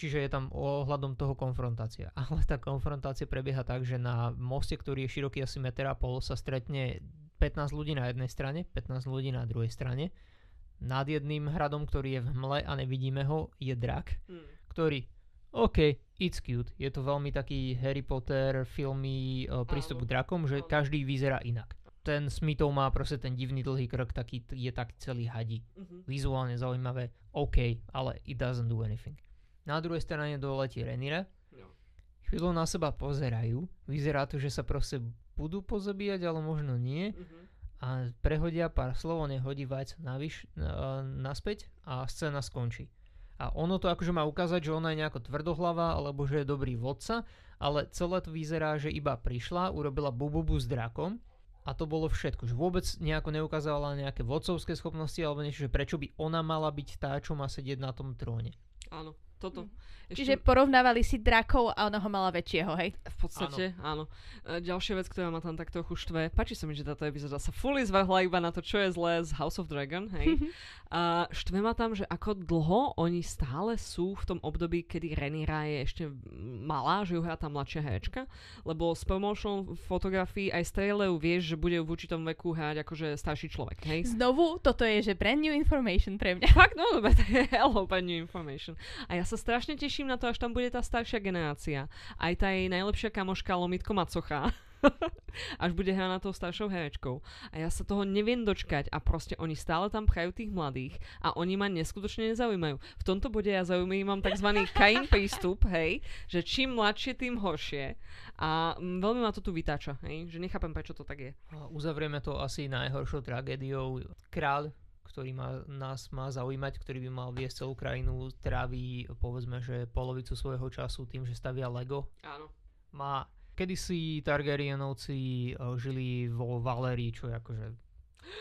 Čiže je tam ohľadom toho konfrontácia. Ale tá konfrontácia prebieha tak, že na moste, ktorý je široký asi meter a pol, sa stretne 15 ľudí na jednej strane, 15 ľudí na druhej strane. Nad jedným hradom, ktorý je v hmle a nevidíme ho, je drak, Mm. ktorý OK, it's cute. Je to veľmi taký Harry Potter filmy uh, prístup k drakom, že každý vyzerá inak. Ten Smithov má proste ten divný dlhý krk, taký je tak celý hadí. Mhm. Vizuálne zaujímavé, OK, ale it doesn't do anything. Na druhej strane doletí Renira, Jo. chvíľu na seba pozerajú, vyzerá to, že sa proste budú pozabíjať, ale možno nie Mhm. a prehodia pár slov, on hodí vajca navyš, uh, naspäť a scéna skončí. A ono to akože má ukázať, že ona je nejako tvrdohlava, alebo že je dobrý vodca, ale celé to vyzerá, že iba prišla, urobila bububu s drakom a to bolo všetko. Že vôbec nejako neukázala nejaké vodcovské schopnosti alebo niečo, že prečo by ona mala byť tá, čo má sedieť na tom tróne. Áno, toto. Čiže porovnávali si drakov a ona ho mala väčšieho, hej? V podstate, áno. áno. E, Ďalšia vec, ktorá ma tam tak trochu štve, páči sa mi, že táto epizóda sa fully zvrhla iba na to, čo je zlé z House of Dragon, hej. A štve ma tam, že ako dlho oni stále sú v tom období, kedy Renira je ešte malá, že ju hrá tá mladšia herečka, lebo z promotion fotografií aj z traileru vieš, že bude v určitom veku hrať akože starší človek, hej? Znovu, toto je, že brand new information pre mňa. Fakt, no, dobre, to je hello, brand new information. A ja sa strašne teším na to, až tam bude tá staršia generácia. Aj tá jej najlepšia kamoška Lomitko Macocha až bude hrať na tou staršou herečkou. A ja sa toho neviem dočkať a proste oni stále tam pchajú tých mladých a oni ma neskutočne nezaujímajú. V tomto bode ja zaujímam tzv. Kain prístup, hej, že čím mladšie, tým horšie. A veľmi ma to tu vytáča, hej, že nechápem, prečo to tak je. Uzavrieme to asi najhoršou tragédiou. Kráľ, ktorý má, nás má zaujímať, ktorý by mal viesť celú krajinu, tráví povedzme, že polovicu svojho času tým, že stavia Lego. Áno. Má kedysi Targaryenovci uh, žili vo Valérii, čo je akože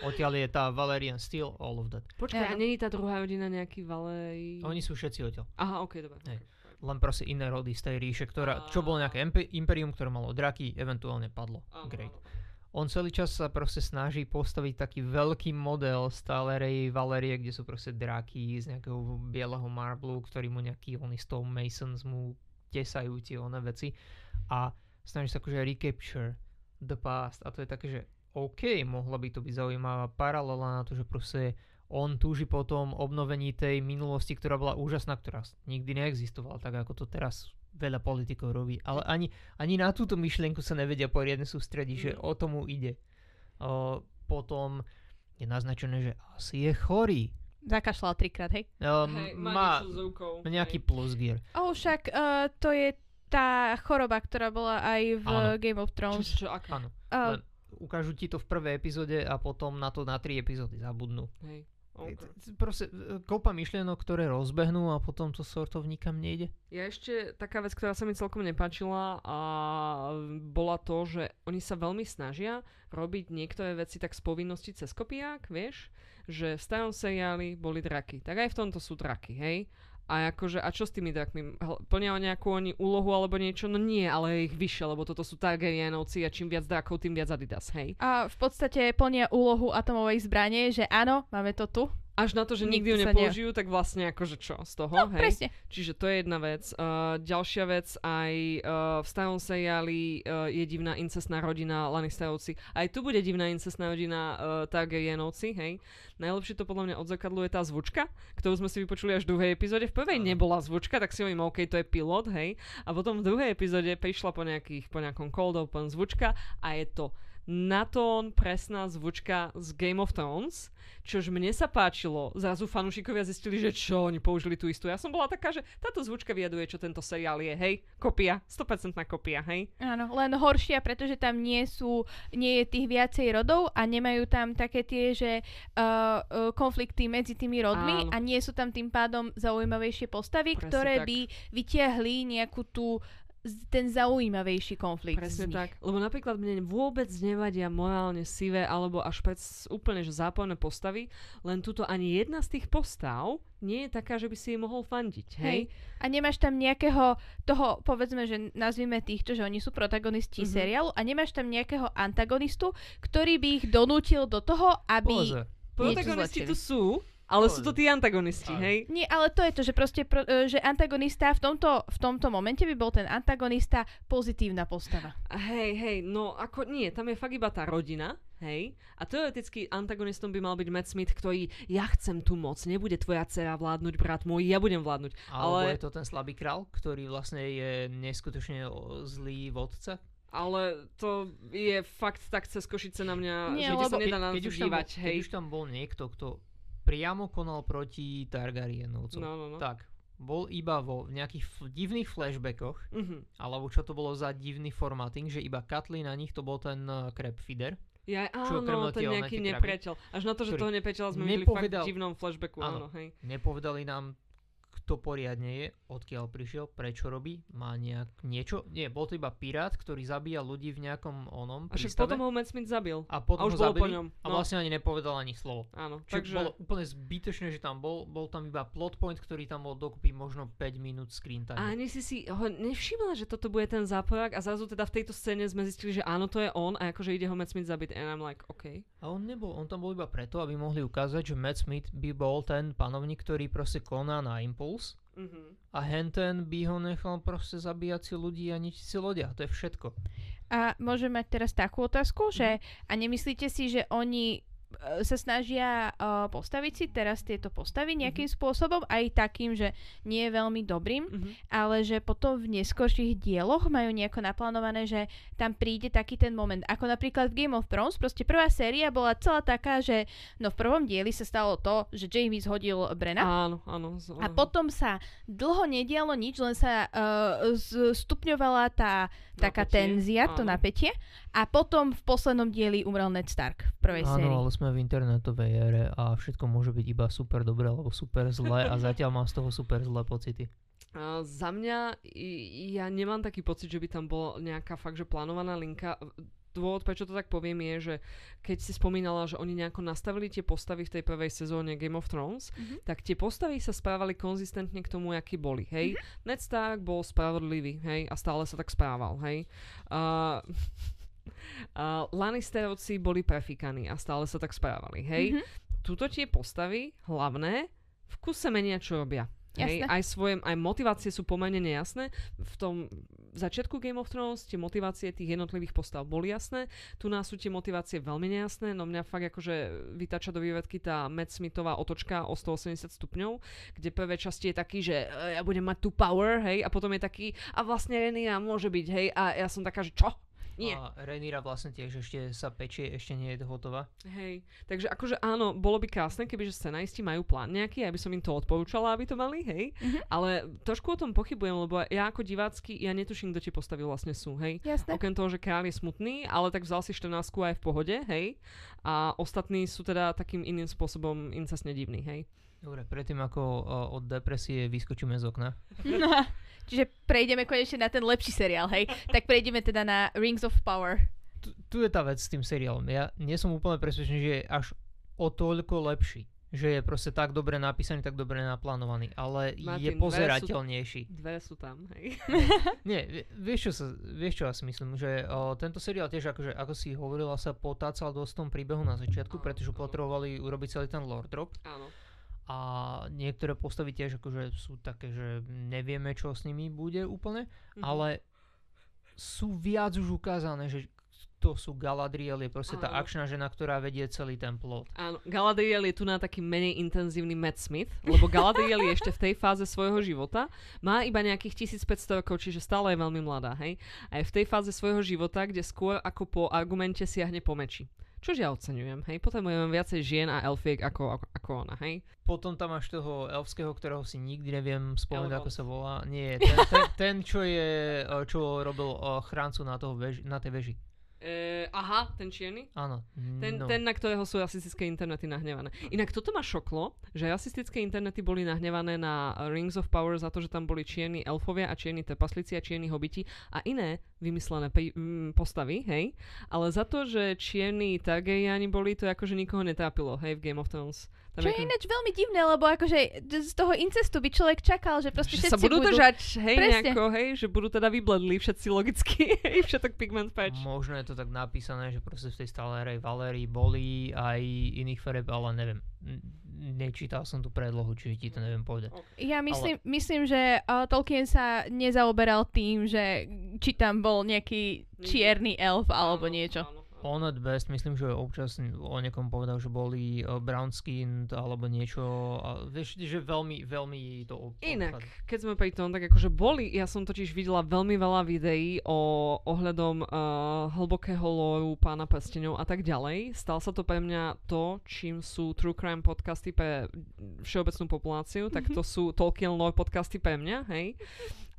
Odtiaľ je tá Valerian Steel, all of that. Počkaj, a není tá druhá rodina nejaký Valérii? Oni sú všetci odtiaľ. Aha, ok, dobre. Hej. Len proste iné rody z tej ríše, ktorá, čo bolo nejaké impe- imperium, ktoré malo draky, eventuálne padlo. Áno, Great. áno. On celý čas sa proste snaží postaviť taký veľký model stálerej Valerie, kde sú proste draky z nejakého bieleho marblu, ktorý mu nejaký oni Stone Masons mu tesajú tie one veci. A snaží sa akože recapture the past. A to je také, že OK, mohla by to byť zaujímavá paralela na to, že proste on túži po obnovení tej minulosti, ktorá bola úžasná, ktorá s- nikdy neexistovala, tak ako to teraz veľa politikov robí. Ale ani, ani na túto myšlienku sa nevedia poriadne sústrediť, že Mm. o tomu ide. O, potom je naznačené, že asi je chorý. Zakašľal trikrát, hej. Um, Hej, má rukou, nejaký hej. plus gear. Oh, však uh, to je tá choroba, ktorá bola aj v Áno. Game of Čo, Thrones. čo, aká? Áno. Uh, Len ukážu ti to v prvej epizóde a potom na to na tri epizódy zabudnú. Hej. Okay. Proste e, kopa myšlienok, ktoré rozbehnú a potom to sort of nikam nejde. Ja ešte taká vec, ktorá sa mi celkom nepáčila a bola to, že oni sa veľmi snažia robiť niektoré veci tak z povinnosti cez kopiák, vieš? Že v starom seriáli boli draky, tak aj v tomto sú draky, hej? A akože, a čo s tými drakmi? Plnia nejakú oni úlohu alebo niečo? No nie, ale ich vyššie, lebo toto sú Targaryenovci a čím viac drakov, tým viac Adidas, hej? a v podstate plnia úlohu atomovej zbrane, že áno, máme to tu. Až na to, že nikdy Nikto ju sa ne- nepoužijú, tak vlastne akože čo z toho, No, hej? presne. Čiže to je jedna vec. Uh, ďalšia vec, aj uh, v starom seriáli uh, je divná incestná rodina Lannisterovci. Aj tu bude divná incestná rodina uh, Targaryenovci, hej. Najlepšie to podľa mňa odzrkadluje tá zvučka, ktorú sme si vypočuli až v druhej epizóde. V prvej nebola zvučka, tak si hovorím, OK, to je pilot, hej. A potom v druhej epizóde prišla po, nejakých, po nejakom cold open zvučka a je to na tón presná zvučka z Game of Thrones, čož mne sa páčilo. Zrazu fanúšikovia zistili, že čo, oni použili tú istú. Ja som bola taká, že táto zvučka vyjaduje, čo tento seriál je, hej, kopia, 100% kopia, hej. Áno, len horšia, pretože tam nie sú, nie je tých viacej rodov a nemajú tam také tie, že uh, konflikty medzi tými rodmi Áno. a nie sú tam tým pádom zaujímavejšie postavy, Presne ktoré tak. by vytiahli nejakú tú ten zaujímavejší konflikt. Presne z nich. tak. Lebo napríklad mne vôbec nevadia morálne sivé alebo až pred úplne že záporné postavy, len tuto ani jedna z tých postav nie je taká, že by si jej mohol fandiť, hej? Hej. A nemáš tam nejakého toho, povedzme, že nazvime týchto, že oni sú protagonisti Mhm. seriálu a nemáš tam nejakého antagonistu, ktorý by ich donútil do toho, aby... Pozor. Protagonisti tu sú, ale sú to tí antagonisti, Áno. hej? Nie, ale to je to, že proste, pro, e, že antagonista v tomto, v tomto momente by bol ten antagonista pozitívna postava. Hej, hej, no ako nie, tam je fakt iba tá rodina, hej? A teoreticky antagonistom by mal byť Matt Smith, ktorý, ja chcem tu moc, nebude tvoja dcera vládnuť, brat môj, ja budem vládnuť. Alebo Ale- je to ten slabý král, ktorý vlastne je neskutočne zlý vodca. Ale to je fakt tak cez Košice na mňa, Nie, že ti sa lebo- nedá na keď, už tam bol, dívať, keď hej? už tam bol niekto, kto priamo konal proti Targaryenovcom, No, no, no. tak bol iba vo nejakých f- divných flashbackoch, Mhm. alebo čo to bolo za divný formatting, že iba Katlin na nich to bol ten uh, crab feeder. Ja, áno, ten nejaký nepriateľ. Až na to, že toho nepriateľa sme videli fakt v divnom flashbacku, Áno. áno, hej. Nepovedali nám, kto poriadne je, odkiaľ prišiel, prečo robí, má nejak niečo. Nie, bol to iba pirát, ktorý zabíja ľudí v nejakom onom A však prístave. potom ho Matt Smith zabil. a potom a už ho bolo po zabili ňom. a No, vlastne ani nepovedal ani slovo. áno, Čiže takže... bolo úplne zbytočné, že tam bol, bol tam iba plot point, ktorý tam bol dokopy možno 5 minút screen time. A ani si si ho nevšimla, že toto bude ten záporák a zrazu teda v tejto scéne sme zistili, že áno, to je on a akože ide ho Matt Smith zabiť and I'm like, OK. A on nebol, on tam bol iba preto, aby mohli ukázať, že Matt Smith by bol ten panovník, ktorý proste koná na impuls Mm-hmm. a henten by ho nechal proste zabíjať si ľudí a ničiť si lodia. To je všetko. A môžem mať teraz takú otázku, že a nemyslíte si, že oni sa snažia uh, postaviť si teraz tieto postavy nejakým spôsobom, aj takým, že nie je veľmi dobrým, Mm-hmm. ale že potom v neskorších dieloch majú nejako naplánované, že tam príde taký ten moment. Ako napríklad v Game of Thrones, proste prvá séria bola celá taká, že no v prvom dieli sa stalo to, že Jamie zhodil Brena. Áno, áno. z- A potom sa dlho nedialo nič, len sa uh, stupňovala tá taká Napätie, tenzia, to áno. napätie. A potom v poslednom dieli umrel Ned Stark v prvej sérii. Áno, ale sme v internetovej ére a všetko môže byť iba super dobré alebo super zlé a zatiaľ mám z toho super zlé pocity. A za mňa, ja nemám taký pocit, že by tam bola nejaká fakt, že plánovaná linka. Dôvod, prečo to tak poviem, je, že keď si spomínala, že oni nejako nastavili tie postavy v tej prvej sezóne Game of Thrones, Mhm. tak tie postavy sa správali konzistentne k tomu, akí boli, hej. Mhm. Ned Stark bol spravodlivý, hej, a stále sa tak správal, hej. Uh, uh, Lannisterovci boli prefikaní a stále sa tak správali, hej. Mhm. Tuto tie postavy, hlavné, v kuse menia, čo robia. Hej, Jasné. aj svoje, aj motivácie sú pomerne nejasné. V tom začiatku Game of Thrones tie motivácie tých jednotlivých postav boli jasné. Tu nás sú tie motivácie veľmi nejasné, no mňa fakt akože vytača do vývedky tá Matt Smithová otočka o 180 stupňov, kde prvé časti je taký, že e, ja budem mať tu power, hej, a potom je taký, a vlastne Rhaenyra môže byť, hej, a ja som taká, že čo? Nie. A Rhaenyra vlastne tiež ešte sa pečie, ešte nie je hotová. Hej, takže akože áno, bolo by krásne, kebyže scenaristi majú plán nejaký, aby som im to odporúčala, aby to mali, hej. Mhm. Ale trošku o tom pochybujem, lebo ja ako divácky, ja netuším, kto tie postavy vlastne sú, hej. Jasné. Okrem toho, že kráľ je smutný, ale tak vzal si 14 aj v pohode, hej. A ostatní sú teda takým iným spôsobom incestne divní, hej. Dobre, predtým ako uh, od depresie vyskočíme z okna. Čiže prejdeme konečne na ten lepší seriál, hej? Tak prejdeme teda na Rings of Power. Tu, tu je tá vec s tým seriálom. Ja nie som úplne presvedčený, že je až o toľko lepší. Že je proste tak dobre napísaný, tak dobre naplánovaný. Ale je Martin, dve sú- pozerateľnejší. Dve sú tam, hej. Nie, vie- vieš čo, sa, vieš čo ja si myslím, že o, tento seriál tiež akože, ako si hovorila, sa potácal dosť v tom príbehu na začiatku, Áno, pretože áno. potrebovali urobiť celý ten lore drop Áno. A niektoré postavy tiež akože sú také, že nevieme, čo s nimi bude úplne, Mhm. ale sú viac už ukázané, že to sú Galadriel, je proste tá Áno. akčná žena, ktorá vedie celý ten plot. Áno, Galadriel je tu na taký menej intenzívny Matt Smith, lebo Galadriel je ešte v tej fáze svojho života, má iba nejakých 1500 rokov, čiže stále je veľmi mladá, hej. A je v tej fáze svojho života, kde skôr ako po argumente siahne po meči. Čož ja oceňujem, hej. Potrebujeme viacej žien a elfiek ako, ako, ako ona, hej. Potom tam máš toho elfského, ktorého si nikdy neviem spomenúť, ako sa volá. Nie, ten, ten, ten čo je, eh, čo robil eh, chráncu na, toho veži, na tej veži. E, aha, ten čierny? Áno. Ten, no. ten, na ktorého sú rasistické internety nahnevané. Inak toto ma šoklo, že rasistické internety boli nahnevané na Rings of Power za to, že tam boli čierni elfovia a čierni trpaslíci a čierni hobiti a iné vymyslené pe- postavy, hej. Ale za to, že čierni Targaryeni boli, to akože nikoho netrápilo, hej, v Game of Thrones. Tam Čo je ináč veľmi divné, lebo akože z toho incestu by človek čakal, že proste že všetci sa budú budú... držať, hej, Presne. nejako, hej, že budú teda vybledli všetci logicky, hej, všetok pigment patch. Možno je to tak napísané, že proste v tej stálerej Valérii boli aj iných fareb, ale neviem. Nečítal som tú predlohu, čiže ti to neviem povedať. Ja myslím, myslím že uh, Tolkien sa nezaoberal tým, že či tam bol nejaký čierny elf alebo niečo. áno, áno. On at best, myslím, že občas o niekom povedal, že boli uh, brown skinned alebo niečo. A vieš, že veľmi, veľmi to Inak, keď sme pri tom, tak akože boli, ja som totiž videla veľmi veľa videí o ohľadom uh, hlbokého lóru pána prstenov a tak ďalej. Stal sa to pre mňa to, čím sú true crime podcasty pre všeobecnú populáciu, tak to sú Tolkien lore podcasty pre mňa, hej.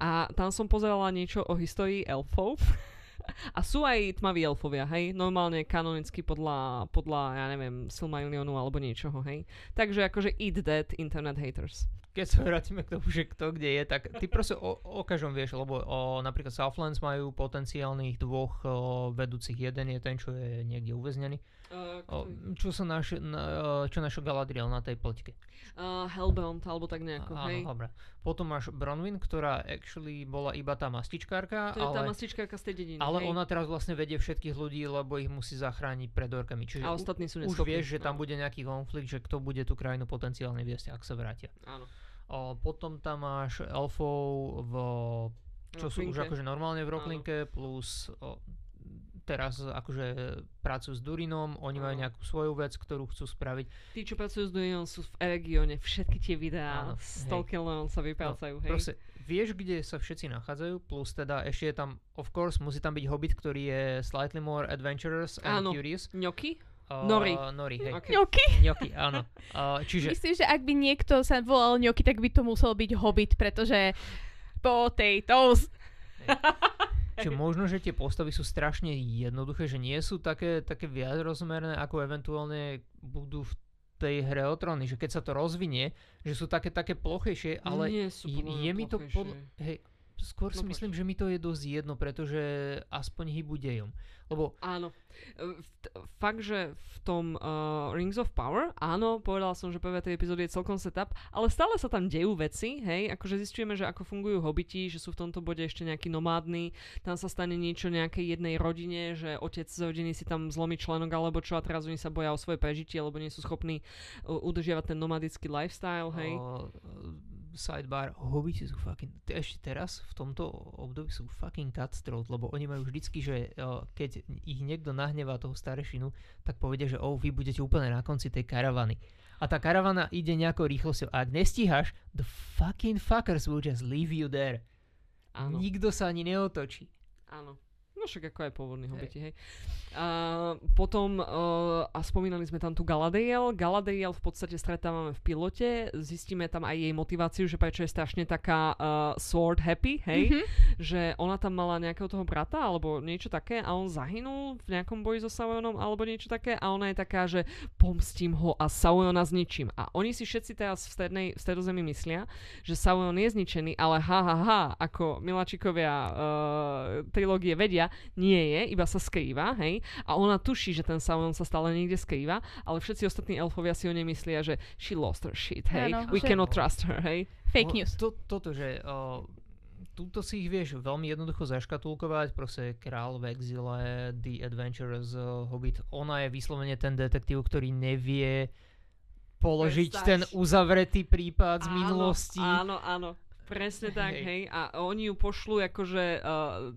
A tam som pozerala niečo o histórii elfov. A sú aj tmaví elfovia, hej? Normálne kanonicky podľa, podľa ja neviem, Silmarillionu alebo niečoho, hej? Takže akože eat that, internet haters keď sa vrátime k tomu, že kto kde je, tak ty proste o, o každom vieš, lebo o, napríklad Southlands majú potenciálnych dvoch o, vedúcich. Jeden je ten, čo je niekde uväznený. Uh, čo sa naš, na, čo našiel Galadriel na tej pleťke? Uh, Hellbound, alebo tak nejako, Áno, hej. dobre. Potom máš Bronwyn, ktorá actually bola iba tá mastičkárka. To je ale, tá mastičkárka z tej dediny, Ale hej. ona teraz vlastne vedie všetkých ľudí, lebo ich musí zachrániť pred orkami. Čiže A ostatní sú už neschopní. vieš, že tam bude nejaký konflikt, že kto bude tú krajinu potenciálne viesť, ak sa vrátia. Áno. O, potom tam máš elfov v, čo sú už akože normálne v Roklinke, plus o, teraz akože pracujú s Durinom, oni majú nejakú svoju vec, ktorú chcú spraviť. Tí, čo pracujú s Durianom, sú v regióne. Všetky tie videá Áno, s hej. Tolkienom sa vyprácajú, hej. Proste vieš, kde sa všetci nachádzajú, plus teda ešte je tam, of course, musí tam byť Hobbit, ktorý je slightly more adventurous and Áno. curious. Ňoky? Uh, Nori. Nori, hej. Okay. Ňoky? Ňoky, áno. Uh, čiže Myslím, že ak by niekto sa volal ňoky, tak by to musel byť hobbit, pretože potatoes. Čiže možno, že tie postavy sú strašne jednoduché, že nie sú také, také viac rozmerné, ako eventuálne budú v tej hre o tróny, že keď sa to rozvinie, že sú také také plochejšie, ale Nie sú je, je mi to podľa... Hej, skôr si No myslím, že mi to je dosť jedno, pretože aspoň hýbu dejom. Lebo Áno. E, Fakt, že v tom uh, Rings of Power, áno, povedala som, že prvé tej epizódy je celkom setup, ale stále sa tam dejú veci, hej, akože zistujeme, že ako fungujú hobiti, že sú v tomto bode ešte nejaký nomádny, tam sa stane niečo nejakej jednej rodine, že otec z rodiny si tam zlomí členok alebo čo a teraz oni sa boja o svoje prežitie, lebo nie sú schopní uh, udržiavať ten nomadický lifestyle, hej. o, sidebar, hobiti sú fucking, te- ešte teraz v tomto období sú fucking cutthroat, lebo oni majú vždycky, že o, keď ich niekto nahnevá toho starešinu, tak povedia, že oh, vy budete úplne na konci tej karavany. A tá karavana ide nejakou rýchlosťou. A ak nestíhaš, the fucking fuckers will just leave you there. Áno. Nikto sa ani neotočí. Áno. No však ako aj pôvodní hobiti, hej. A potom, uh, a spomínali sme tam tu Galadriel. Galadriel v podstate stretávame v pilote, zistíme tam aj jej motiváciu, že prečo je strašne taká uh, sword happy, hej. Mhm. Že ona tam mala nejakého toho brata, alebo niečo také a on zahynul v nejakom boji so Sauronom, alebo niečo také a ona je taká, že pomstím ho a Saurona zničím. A oni si všetci teraz v, strednej, v stredozemi myslia, že Sauron je zničený, ale ha, ha, ha, ako miláčikovia uh, trilógie vedia, nie je, iba sa skrýva, hej. A ona tuší, že ten Sauron sa stále niekde skrýva, ale všetci ostatní elfovia si o nej myslia, že she lost her shit, hej. Áno, We že- cannot trust her, hej. Fake news. To, toto, že o, túto si ich vieš veľmi jednoducho zaškatulkovať, proste Král v exile, The Adventures uh, Hobbit, ona je vyslovene ten detektív, ktorý nevie položiť Prestať. ten uzavretý prípad z Áno, minulosti. Áno, áno. Presne tak, Hej. hej. A oni ju pošlú akože uh,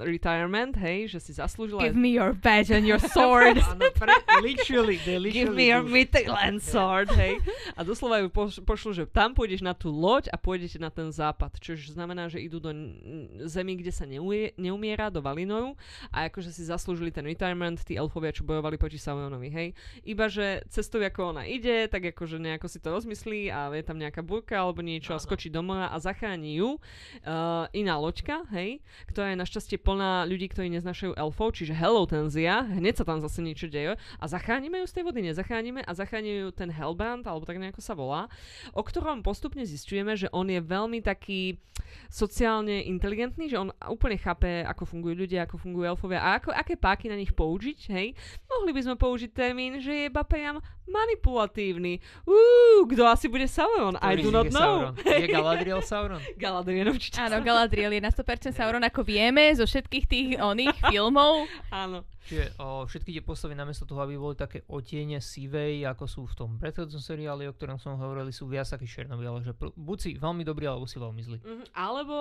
retirement, hej, že si zaslúžila... Give me your badge and your sword. Áno, pre, literally, they Give literally me your. Midland sword, hej. A doslova ju poš- pošlu, že tam pôjdeš na tú loď a pôjdete na ten západ. Čo znamená, že idú do n- zemi, kde sa neumie- neumiera, do Valinoju. A akože si zaslúžili ten retirement, tí elfovia, čo bojovali proti Sauronovi, hej. Iba, že cestou, ako ona ide, tak akože nejako si to rozmyslí a je tam nejaká burka alebo niečo a Áno. skočí do mora a zachráni ju uh, iná loďka, hej, ktorá je našťastie plná ľudí, ktorí neznašajú elfov, čiže hello Tenzia, hneď sa tam zase niečo deje a zachránime ju z tej vody, nezachránime a zachránime ju ten Hellbrand, alebo tak nejako sa volá, o ktorom postupne zistujeme, že on je veľmi taký sociálne inteligentný, že on úplne chápe, ako fungujú ľudia, ako fungujú elfovia a ako, aké páky na nich použiť, hej. Mohli by sme použiť termín, že je iba priam manipulatívny. Uú, kto asi bude Sauron? I do not know. Je Galadriel Sauron? Galadriel určite. Áno, Galadriel je na 100% Sauron, ako vieme zo všetkých tých oných filmov. Áno. Čiže o, všetky tie postavy namiesto toho, aby boli také otiene sivej, ako sú v tom predchádzajúcom seriáli, o ktorom som hovorili, sú viac takí černobiele, že pr- buď si veľmi dobrý, alebo si veľmi zlý. Mhm, Alebo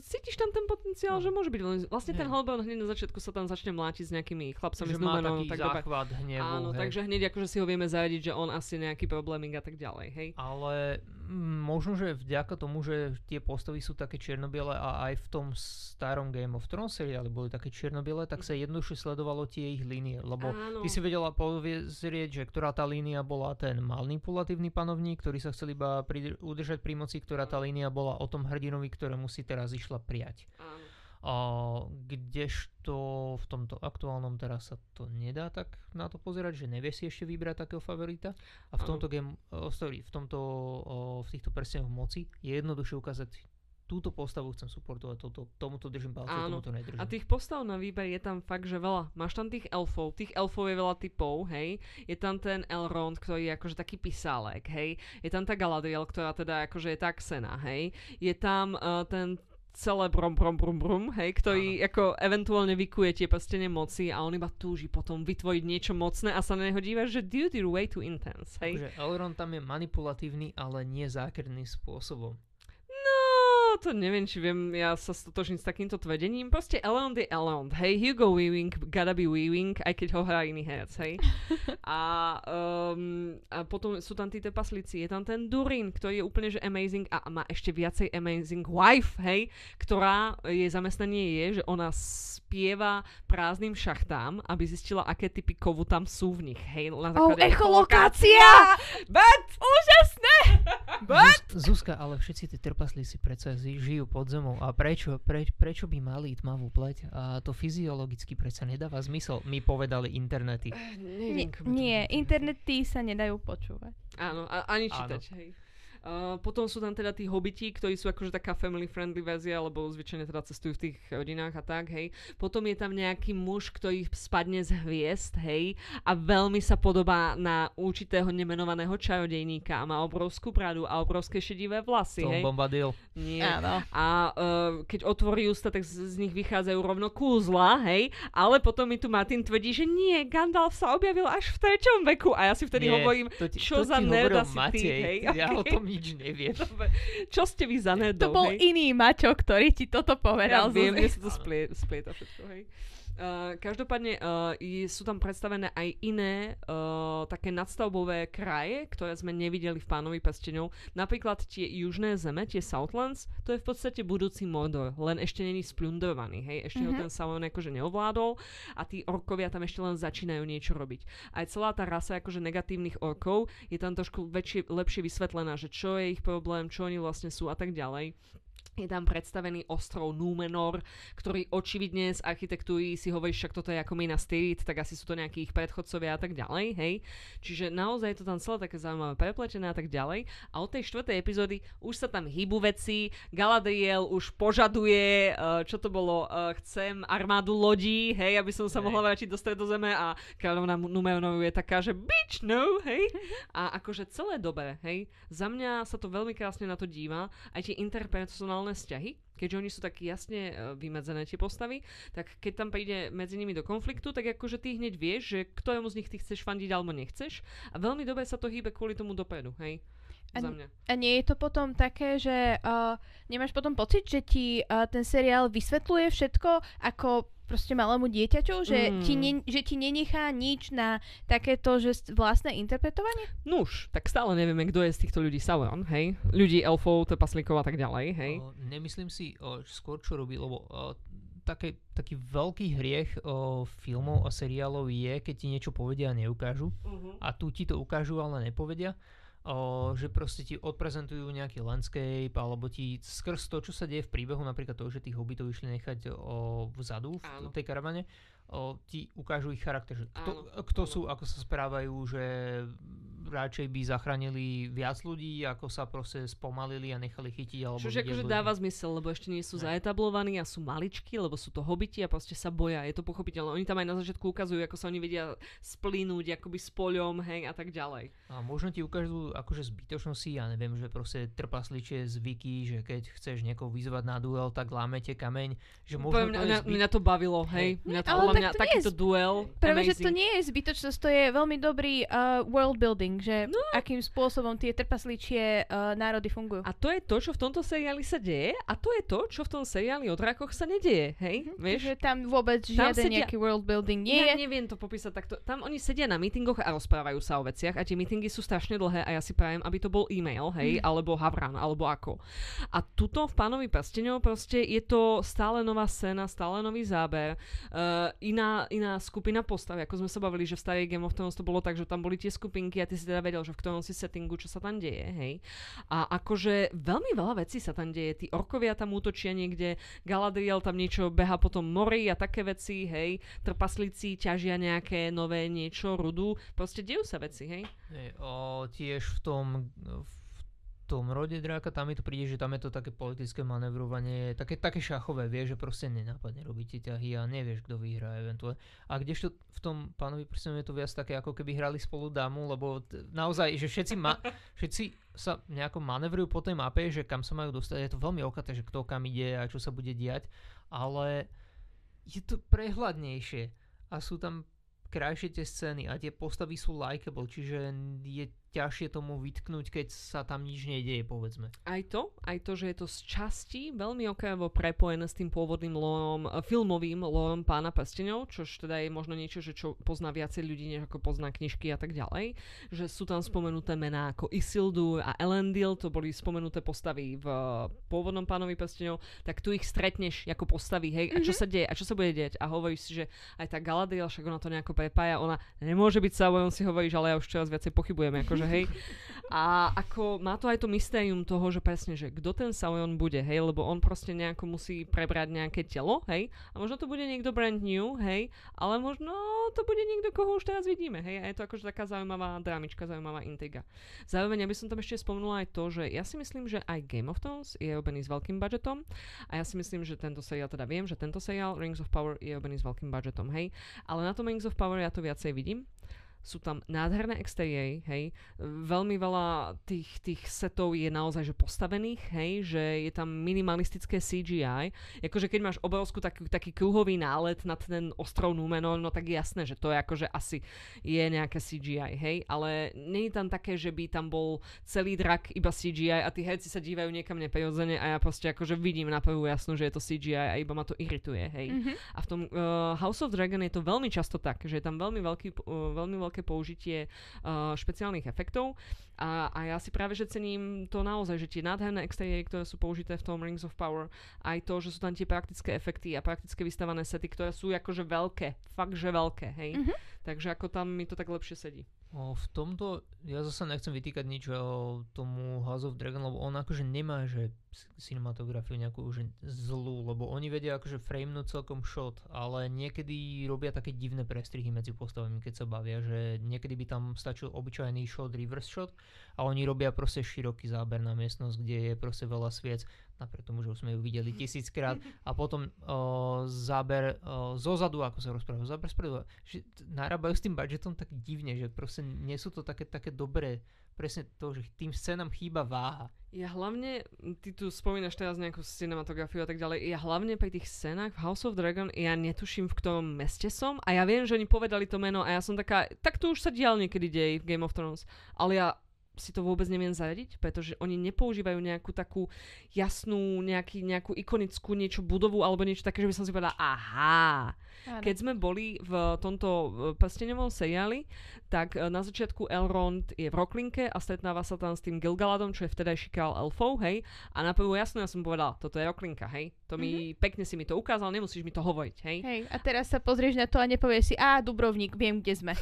cítiš tam ten potenciál, No. že môže byť len... Vlastne ten. Hellbound hneď na začiatku sa tam začne mlátiť s nejakými chlapcami Že Númenov. taký Tak dobre. záchvat hnevu. Áno, hej. takže hneď akože si ho vieme zaradiť, že on asi nejaký problémik a tak ďalej, hej. Ale mm, možno, že vďaka tomu, že tie postavy sú také čiernobiele a aj v tom starom Game of Thrones seriáli boli také čiernobiele, tak sa jednoduchšie sledovalo tie ich línie, lebo Áno. ty si vedela pozrieť, že ktorá tá línia bola ten manipulatívny panovník, ktorý sa chcel iba pri, udržať pri moci, ktorá tá línia bola o tom hrdinovi, ktorému si teraz išla prijať. Áno. A kdežto v tomto aktuálnom teraz sa to nedá tak na to pozerať, že nevie si ešte vybrať takého favorita. A v tomto, game, oh, sorry, v, tomto, oh, v týchto prstenoch moci je jednoduchšie ukázať túto postavu chcem supportovať, toto, tomuto držím palce, tomuto nedržím. A tých postav na výber je tam fakt, že veľa. Máš tam tých elfov, tých elfov je veľa typov, hej. Je tam ten Elrond, ktorý je akože taký pisálek, hej. Je tam tá Galadriel, ktorá teda akože je tak sena, hej. Je tam uh, ten celé brom, brom, brom, brom, hej, ktorý Áno. ako eventuálne vykuje tie prstenie moci a on iba túži potom vytvoriť niečo mocné a sa na neho dívaš, že dude, you're way too intense, hej. Takže Elrond tam je manipulatívny, ale nie zákerným spôsobom to neviem, či viem ja sa stotožniť s takýmto tvedením. Proste Elrond je Elrond, hej, Hugo Weaving, gotta be Weaving, aj keď ho hrá iný herec, hej. a, um, a potom sú tam tí trpaslíci, je tam ten Durin, ktorý je úplne že amazing a má ešte viacej amazing wife, hej, ktorá jej zamestnanie je, že ona spieva prázdnym šachtám, aby zistila, aké typy kovu tam sú v nich, hej, na oh, echolokácia! But! Zuzka, ale všetci tí trpaslíci predsa žijú pod zemou. A prečo, pre, prečo by mali tmavú pleť? A to fyziologicky predsa nedáva zmysel. My povedali internety. Uh, nie, nie internety sa nedajú počúvať. Áno, a, ani čítať. Áno. Hej. Uh, potom sú tam teda tí hobiti, ktorí sú akože taká family friendly verzia, lebo zvyčajne teda cestujú v tých rodinách a tak, hej. Potom je tam nejaký muž, ktorý spadne z hviezd, hej, a veľmi sa podobá na určitého nemenovaného čarodejníka a má obrovskú bradu a obrovské šedivé vlasy, Tom hej. Bombadil. Nie. Áno. A uh, keď otvorí ústa, tak z, z nich vychádzajú rovno kúzla, hej, ale potom mi tu Martin tvrdí, že nie, Gandalf sa objavil až v treťom veku a ja si vtedy nie, hovorím, to ti, čo to za nerda si ty, hej. Ja okay. o tom nič neviem. Čo ste vy za nedou, To bol hej? iný Maťo, ktorý ti toto povedal. Ja viem, mne sa to splieta všetko, hej. Uh, každopádne uh, sú tam predstavené aj iné uh, také nadstavbové kraje, ktoré sme nevideli v Pánovi prstenov. Napríklad tie južné zeme, tie Southlands, to je v podstate budúci Mordor, len ešte není splundrovaný, hej, ešte mm-hmm. ho mhm. ten Sauron akože neovládol a tí orkovia tam ešte len začínajú niečo robiť. Aj celá tá rasa akože negatívnych orkov je tam trošku väčšie, lepšie vysvetlená, že čo je ich problém, čo oni vlastne sú a tak ďalej je tam predstavený ostrov Númenor, ktorý očividne z architektúry si hovorí, však toto je ako Minas Tirith, tak asi sú to nejakí ich predchodcovia a tak ďalej, hej. Čiže naozaj je to tam celé také zaujímavé prepletené a tak ďalej. A od tej štvrtej epizódy už sa tam hýbu veci, Galadriel už požaduje, uh, čo to bolo, uh, chcem armádu lodí, hej, aby som sa hej. mohla vrátiť do stredozeme a kráľovna Númenor je taká, že bitch, no, hej. A akože celé dobre, hej. Za mňa sa to veľmi krásne na to díva, aj tie interpersonálne sexuálne vzťahy, keďže oni sú tak jasne uh, vymedzené tie postavy, tak keď tam príde medzi nimi do konfliktu, tak akože ty hneď vieš, že ktorému z nich ty chceš fandiť alebo nechceš a veľmi dobre sa to hýbe kvôli tomu dopredu, hej. A, a nie je to potom také, že uh, nemáš potom pocit, že ti uh, ten seriál vysvetľuje všetko ako proste malému dieťaťu, že, mm. ti ne, že ti nenechá nič na takéto že vlastné interpretovanie? Nuž, tak stále nevieme, kto je z týchto ľudí Sauron, hej? Ľudí, elfov, trpaslíkov a tak ďalej, hej? O, nemyslím si o, skôr, čo robí, lebo o, také, taký veľký hriech o, filmov a seriálov je, keď ti niečo povedia a neukážu. Uh-huh. A tu ti to ukážu, ale nepovedia že proste ti odprezentujú nejaký landscape, alebo ti skrz to, čo sa deje v príbehu, napríklad to, že tých hobitov išli nechať vzadu v Áno. tej karavane, ti ukážu ich charakter, že kto, Áno. kto sú, ako sa správajú, že radšej by zachránili viac ľudí, ako sa proste spomalili a nechali chytiť. Alebo Čože akože dáva zmysel, lebo ešte nie sú ne. zaetablovaní a sú maličky, lebo sú to hobiti a proste sa boja. Je to pochopiteľné. Oni tam aj na začiatku ukazujú, ako sa oni vedia splínuť akoby s poľom, hej, a tak ďalej. A možno ti ukážu akože zbytočnosti, ja neviem, že proste trpasličie zvyky, že keď chceš niekoho vyzvať na duel, tak lámete kameň. Že možno Poviem, mňa, zbyt... mňa, to bavilo, hej. Mňa to, ale mňa, takýto z... duel. Práve, že to nie je zbytočnosť, to je veľmi dobrý uh, world building, že no. akým spôsobom tie trpasličie uh, národy fungujú. A to je to, čo v tomto seriáli sa deje a to je to, čo v tom seriáli o drakoch sa nedieje, hej? Mm-hmm. Vieš? Že tam vôbec žiaden sedia... nejaký world building nie ja je. neviem to popísať takto. Tam oni sedia na mítingoch a rozprávajú sa o veciach a tie mítingy sú strašne dlhé a ja si prajem, aby to bol e-mail, hej, mm. alebo Havran, alebo ako. A tuto v Pánovi prstenov proste je to stále nová scéna, stále nový záber, uh, iná, iná skupina postav, ako sme sa bavili, že v starej Game of Thrones to bolo tak, že tam boli tie skupinky a ty si teda vedel, že v ktorom si settingu, čo sa tam deje, hej. A akože veľmi veľa vecí sa tam deje. Tí orkovia tam útočia niekde, Galadriel tam niečo beha potom mori a také veci, hej. Trpaslíci ťažia nejaké nové niečo, rudu. Proste dejú sa veci, hej. hej o, tiež v tom, v tom rode dráka, tam mi to príde, že tam je to také politické manevrovanie, také, také šachové, vieš, že proste nenápadne robíte ťahy a nevieš, kto vyhrá eventuálne. A kdežto v tom pánovi prstenom je to viac také, ako keby hrali spolu damu, lebo t- naozaj, že všetci, ma, všetci sa nejako manevrujú po tej mape, že kam sa majú dostať, je to veľmi okaté, že kto kam ide a čo sa bude diať, ale je to prehľadnejšie a sú tam krajšie tie scény a tie postavy sú likeable, čiže je ťažšie tomu vytknúť, keď sa tam nič nedieje, povedzme. Aj to, aj to, že je to z časti veľmi okrajovo prepojené s tým pôvodným lórom, eh, filmovým lórom pána prstenov, čo teda je možno niečo, že čo pozná viacej ľudí, než ako pozná knižky a tak ďalej. Že sú tam spomenuté mená ako Isildur a Elendil, to boli spomenuté postavy v pôvodnom pánovi prstenov, tak tu ich stretneš ako postavy, hej, a čo sa deje, a čo sa bude deť. A hovoríš si, že aj tá Galadriel, však ona to nejako prepája, ona nemôže byť sa, si hovoríš, ale ja už čoraz viacej pochybujem, akože akože hej. A ako má to aj to mystérium toho, že presne, že kto ten Sauron bude, hej, lebo on proste nejako musí prebrať nejaké telo, hej, a možno to bude niekto brand new, hej, ale možno to bude niekto, koho už teraz vidíme, hej, a je to akože taká zaujímavá drámička, zaujímavá intriga. Zároveň, aby som tam ešte spomenula aj to, že ja si myslím, že aj Game of Thrones je robený s veľkým budžetom. A ja si myslím, že tento seriál, teda viem, že tento seriál Rings of Power je robený s veľkým budžetom, hej, ale na tom Rings of Power ja to viacej vidím sú tam nádherné exteriéry, hej, veľmi veľa tých, tých setov je naozaj že postavených, hej, že je tam minimalistické CGI, akože keď máš obrovskú taký, taký kruhový nálet na ten ostrov Númenor, no tak jasné, že to je akože asi je nejaké CGI, hej, ale nie je tam také, že by tam bol celý drak iba CGI a tí herci sa dívajú niekam neprirodzene a ja proste akože vidím na prvú jasnú, že je to CGI a iba ma to irituje, hej. Mm-hmm. A v tom uh, House of Dragon je to veľmi často tak, že je tam veľmi veľký, uh, veľmi veľký veľké použitie uh, špeciálnych efektov a, a ja si práve, že cením to naozaj, že tie nádherné exteriéry, ktoré sú použité v tom Rings of Power, aj to, že sú tam tie praktické efekty a praktické vystavané sety, ktoré sú akože veľké, fakt, že veľké, hej. Mm-hmm. Takže ako tam mi to tak lepšie sedí. V tomto, ja zase nechcem vytýkať nič o tomu House of Dragon, lebo on akože nemá, že cinematografiu nejakú že zlú, lebo oni vedia akože framenúť celkom shot, ale niekedy robia také divné prestrihy medzi postavami, keď sa bavia, že niekedy by tam stačil obyčajný shot, reverse shot a oni robia proste široký záber na miestnosť, kde je proste veľa sviec napriek tomu, že už sme ju videli tisíckrát. A potom o, záber o, zozadu, ako sa rozprávajú, záber spredu, že narábajú s tým budžetom tak divne, že proste nie sú to také, také dobré. Presne to, že tým scénam chýba váha. Ja hlavne, ty tu spomínaš teraz nejakú cinematografiu a tak ďalej, ja hlavne pri tých scénach v House of Dragon, ja netuším v ktorom meste som. A ja viem, že oni povedali to meno a ja som taká, tak to už sa dial niekedy dej v Game of Thrones, ale ja si to vôbec neviem zaradiť, pretože oni nepoužívajú nejakú takú jasnú, nejaký, nejakú ikonickú niečo budovu alebo niečo také, že by som si povedala, aha, keď sme boli v tomto prsteňovom seriáli, tak e, na začiatku Elrond je v Roklinke a stretnáva sa tam s tým Gilgaladom, čo je vtedajší král elfov, hej. A na prvú jasnú ja som povedala, toto je Roklinka, hej. To mi, mm-hmm. pekne si mi to ukázal, nemusíš mi to hovoriť, hej. Hej, a teraz sa pozrieš na to a nepovieš si, a Dubrovník, viem, kde sme.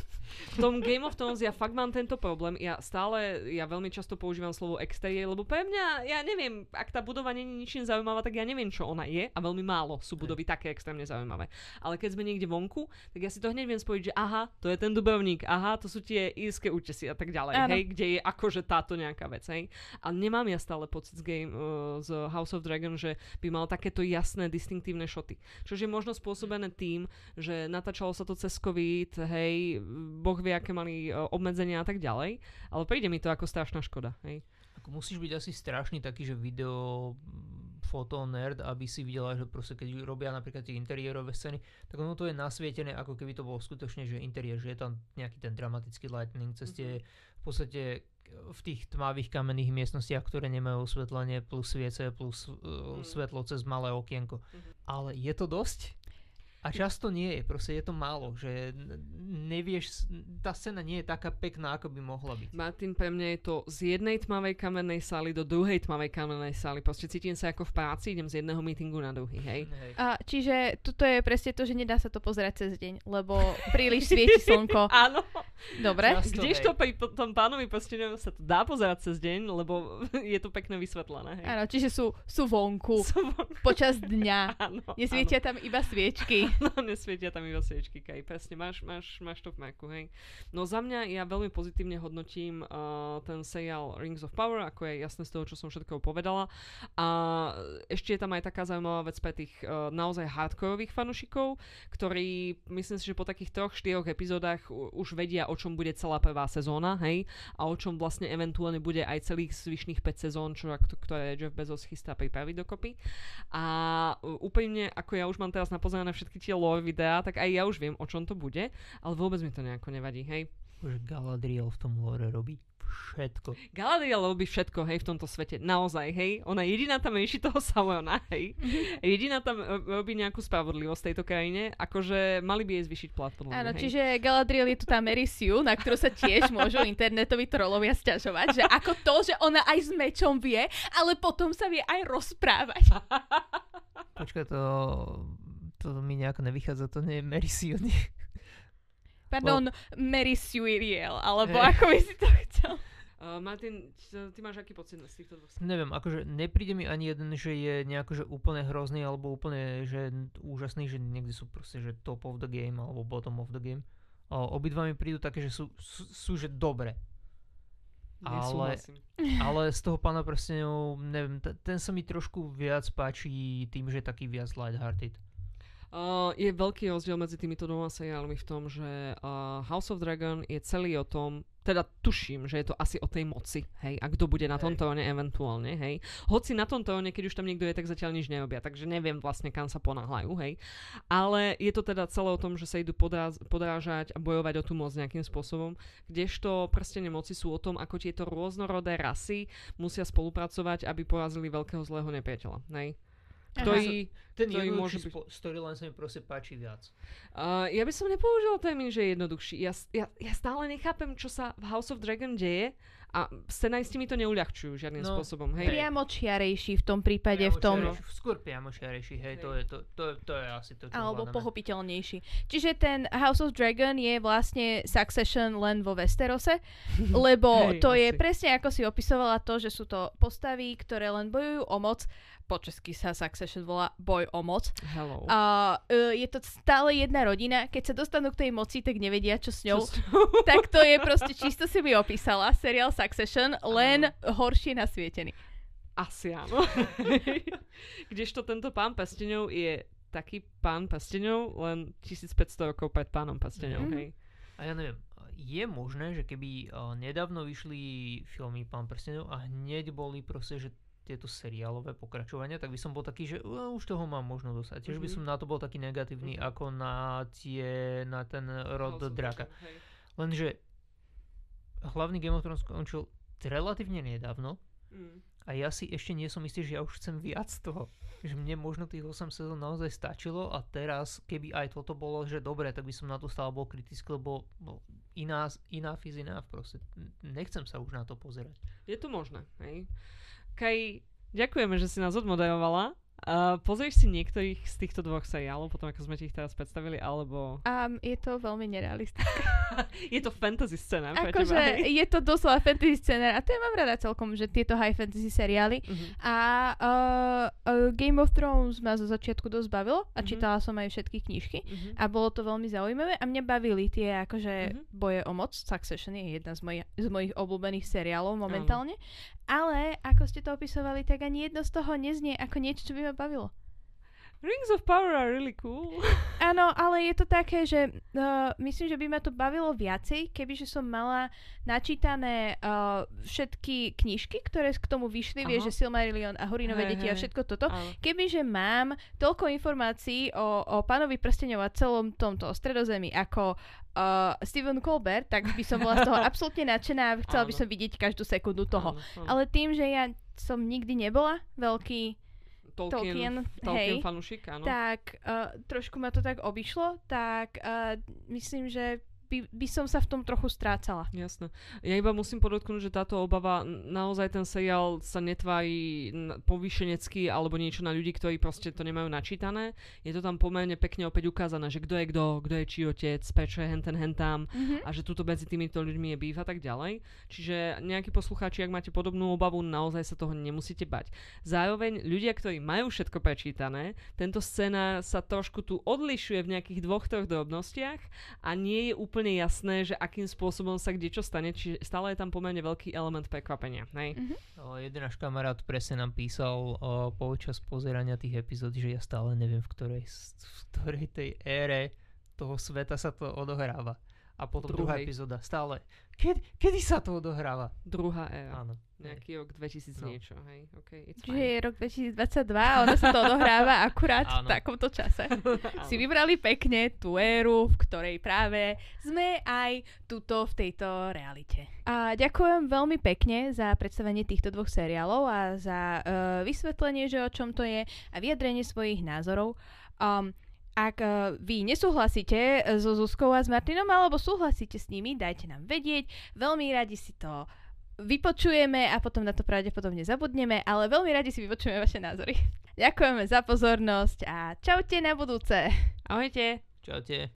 V tom Game of Thrones ja fakt mám tento problém. Ja stále, ja veľmi často používam slovo exterior, lebo pre mňa, ja neviem, ak tá budova je ničím zaujímavá, tak ja neviem, čo ona je a veľmi málo sú budovy také extrémne zaujímavé. Ale keď sme niekde vonku, tak ja si to hneď viem spojiť, že aha, to je ten Dubrovník, aha, to sú tie írske útesy a tak ďalej, hej, kde je akože táto nejaká vec, hej. A nemám ja stále pocit z, game, uh, z House of Dragon, že by mal takéto jasné, distinktívne šoty. Čo je možno spôsobené tým, že natáčalo sa to cez COVID, hej, boh vie, aké mali uh, obmedzenia a tak ďalej, ale príde mi to ako strašná škoda, hej. Ako musíš byť asi strašný taký, že video foto nerd, aby si videla, že proste keď robia napríklad tie interiérové scény, tak ono to je nasvietené, ako keby to bolo skutočne, že interiér, že je tam nejaký ten dramatický lightning cez tie mm-hmm. v podstate v tých tmavých kamenných miestnostiach, ktoré nemajú osvetlenie plus sviece plus uh, svetlo cez malé okienko. Mm-hmm. Ale je to dosť? A často nie je, proste je to málo, že nevieš, tá scéna nie je taká pekná, ako by mohla byť. Martin, pre mňa je to z jednej tmavej kamennej sály do druhej tmavej kamennej sály. Proste cítim sa ako v práci, idem z jedného meetingu na druhý, hej. hej. A, čiže toto je presne to, že nedá sa to pozerať cez deň, lebo príliš svieti slnko. Áno. Dobre. Často, Kdežto hej. pri tom pánovi prsteňov sa to dá pozerať cez deň, lebo je to pekne vysvetlené. Hej. Áno, čiže sú, sú vonku Som- počas dňa. áno, Nesvietia tam iba sviečky. No, nesvietia tam iba sviečky, kaj. Presne, máš, máš, máš to v Macu, hej. No za mňa ja veľmi pozitívne hodnotím uh, ten seriál Rings of Power, ako je jasné z toho, čo som všetko povedala. A ešte je tam aj taká zaujímavá vec pre tých uh, naozaj hardkorových fanúšikov, ktorí, myslím si, že po takých troch, štyroch epizódach už vedia, o čom bude celá prvá sezóna, hej, a o čom vlastne eventuálne bude aj celých zvyšných 5 sezón, čo, ktoré Jeff Bezos chystá pripraviť dokopy. A úplne, ako ja už mám teraz napozerané všetky tie lore videá, tak aj ja už viem, o čom to bude, ale vôbec mi to nejako nevadí, hej. Že Galadriel v tom lore robí všetko. Galadriel robí všetko, hej, v tomto svete. Naozaj, hej. Ona jediná tam rieši toho Saurona, hej. Jediná tam robí nejakú spravodlivosť v tejto krajine. Akože mali by jej zvyšiť plat, podľa Áno, hej. čiže Galadriel je tu tá Mary Sue, na ktorú sa tiež môžu internetoví trolovia sťažovať, že ako to, že ona aj s mečom vie, ale potom sa vie aj rozprávať. Počkaj, to, to mi nejako nevychádza, to nie je Mary Sue. Pardon, Mary Suiriel, alebo Hej. ako by si to chcel. Uh, Martin, ty- máš aký pocit z týchto dvoch? Neviem, akože nepríde mi ani jeden, že je nejako, že úplne hrozný, alebo úplne, že úžasný, že niekde sú proste, že top of the game, alebo bottom of the game. O, obidva mi prídu také, že sú, sú, sú že dobre. Ale-. Ale z toho pána prstenov, neviem, t- ten sa mi trošku viac páči tým, že je taký viac lighthearted. Uh, je veľký rozdiel medzi týmito dvoma seriálmi v tom, že uh, House of Dragon je celý o tom, teda tuším, že je to asi o tej moci, hej, a kto bude na tom tróne eventuálne, hej. Hoci na tom tróne, keď už tam niekto je, tak zatiaľ nič nerobia, takže neviem vlastne, kam sa ponáhľajú, hej. Ale je to teda celé o tom, že sa idú podráz- podrážať a bojovať o tú moc nejakým spôsobom, kdežto prstenie moci sú o tom, ako tieto rôznorodé rasy musia spolupracovať, aby porazili veľkého zlého nepriateľa, hej. Ktorý, Ten ktorý môže byť- spo- storyline sa mi proste páči viac. Uh, ja by som nepoužil termín, že je jednoduchší. Ja, ja, ja stále nechápem, čo sa v House of Dragon deje a scenaristi mi to neuľahčujú žiadnym No, spôsobom. Hej. Priamo čiarejší v tom prípade, v tom... Skôr priamočiarejší, hej, to je, to, to, to je asi to, čo Alebo hľadáme. pochopiteľnejší. Čiže ten House of Dragon je vlastne Succession len vo Westerose, lebo Hej, to je asi. presne ako si opisovala to, že sú to postavy, ktoré len bojujú o moc. Po česky sa Succession volá boj o moc. Hello. A uh, je to stále jedna rodina. Keď sa dostanú k tej moci, tak nevedia, čo s ňou. Čo s- tak to je proste čisto si mi opísala. Seriál Succession, len horšie nasvietený. Asi áno. Kdežto tento pán prsteňov je taký pán prsteňov, len 1500 rokov pred pánom prsteňov, Mhm. hej. A ja neviem, je možné, že keby uh, nedávno vyšli filmy Pán prstenov a hneď boli proste, že tieto seriálové pokračovania, tak by som bol taký, že uh, už toho mám možno dosať. Tiež by Mhm. som na to bol taký negatívny Mhm. ako na tie, na ten rod House draka. Hej. Lenže hlavný Game of Thrones skončil relatívne nedávno Mm. a ja si ešte nie som istý, že ja už chcem viac toho. Že mne možno tých 8 sezón naozaj stačilo a teraz, keby aj toto bolo, že dobre, tak by som na to stále bol kritický, lebo no, iná, iná is enough proste. Nechcem sa už na to pozerať. Je to možné, hej. Kaj, ďakujeme, že si nás odmoderovala. Uh, pozrieš si niektorých z týchto dvoch seriálov, potom ako sme ti ich teraz predstavili, alebo... A je to veľmi nerealistické. je to fantasy scéna Akože je to doslova fantasy scenár a to ja mám rada celkom, že tieto high fantasy seriály. Mhm. A uh, uh, Game of Thrones ma zo začiatku dosť bavilo a Mhm. čítala som aj všetky knižky. Mhm. A bolo to veľmi zaujímavé a mňa bavili tie akože Mhm. boje o moc. Succession je jedna z mojich, z mojich obľúbených seriálov momentálne. Ale ako ste to opisovali, tak ani jedno z toho neznie ako niečo, čo by ma bavilo. Rings of Power are really cool. Áno, ale je to také, že uh, myslím, že by ma to bavilo viacej, kebyže som mala načítané uh, všetky knižky, ktoré k tomu vyšli, vieš, že Silmarillion a Horinové Hej, deti a hej. všetko toto. Áno. Kebyže mám toľko informácií o, o pánovi prstenov a celom tomto stredozemi ako uh, Steven Colbert, tak by som bola z toho absolútne nadšená a chcela by Áno. som vidieť každú sekundu toho. Áno, áno. Ale tým, že ja som nikdy nebola veľký Tolkien, Tolkien, Tolkien hej, fanúšik, áno. tak uh, trošku ma to tak obišlo, tak uh, myslím, že by, by som sa v tom trochu strácala. Jasné. Ja iba musím podotknúť, že táto obava, naozaj ten seriál sa netvári povýšenecky alebo niečo na ľudí, ktorí proste to nemajú načítané. Je to tam pomerne pekne opäť ukázané, že kto je kto, kto je či otec, prečo je henten hentam mm-hmm. a že tuto medzi týmito ľuďmi je býv a tak ďalej. Čiže nejakí poslucháči, ak máte podobnú obavu, naozaj sa toho nemusíte bať. Zároveň ľudia, ktorí majú všetko prečítané, tento scéna sa trošku tu odlišuje v nejakých dvoch, troch drobnostiach a nie je úplne jasné, že akým spôsobom sa kde čo stane, čiže stále je tam pomerne veľký element prekvapenia. Hej? Mm-hmm. O, jeden náš kamarát presne nám písal o, počas pozerania tých epizód, že ja stále neviem, v ktorej, v ktorej tej ére toho sveta sa to odohráva. A potom druhá epizóda stále. Kedy, kedy sa to odohráva? Druhá éra. Áno. Nejaký rok 2000 no. niečo, hej. Okay, it's Čiže je rok 2022 a ono sa to odohráva akurát v takomto čase. si vybrali pekne tú éru, v ktorej práve sme aj tuto v tejto realite. A ďakujem veľmi pekne za predstavenie týchto dvoch seriálov a za uh, vysvetlenie, že o čom to je a vyjadrenie svojich názorov. Um, ak uh, vy nesúhlasíte so Zuzkou a s Martinom, alebo súhlasíte s nimi, dajte nám vedieť. Veľmi radi si to vypočujeme a potom na to pravdepodobne zabudneme, ale veľmi radi si vypočujeme vaše názory. Ďakujeme za pozornosť a čaute na budúce. Ahojte. Čaute.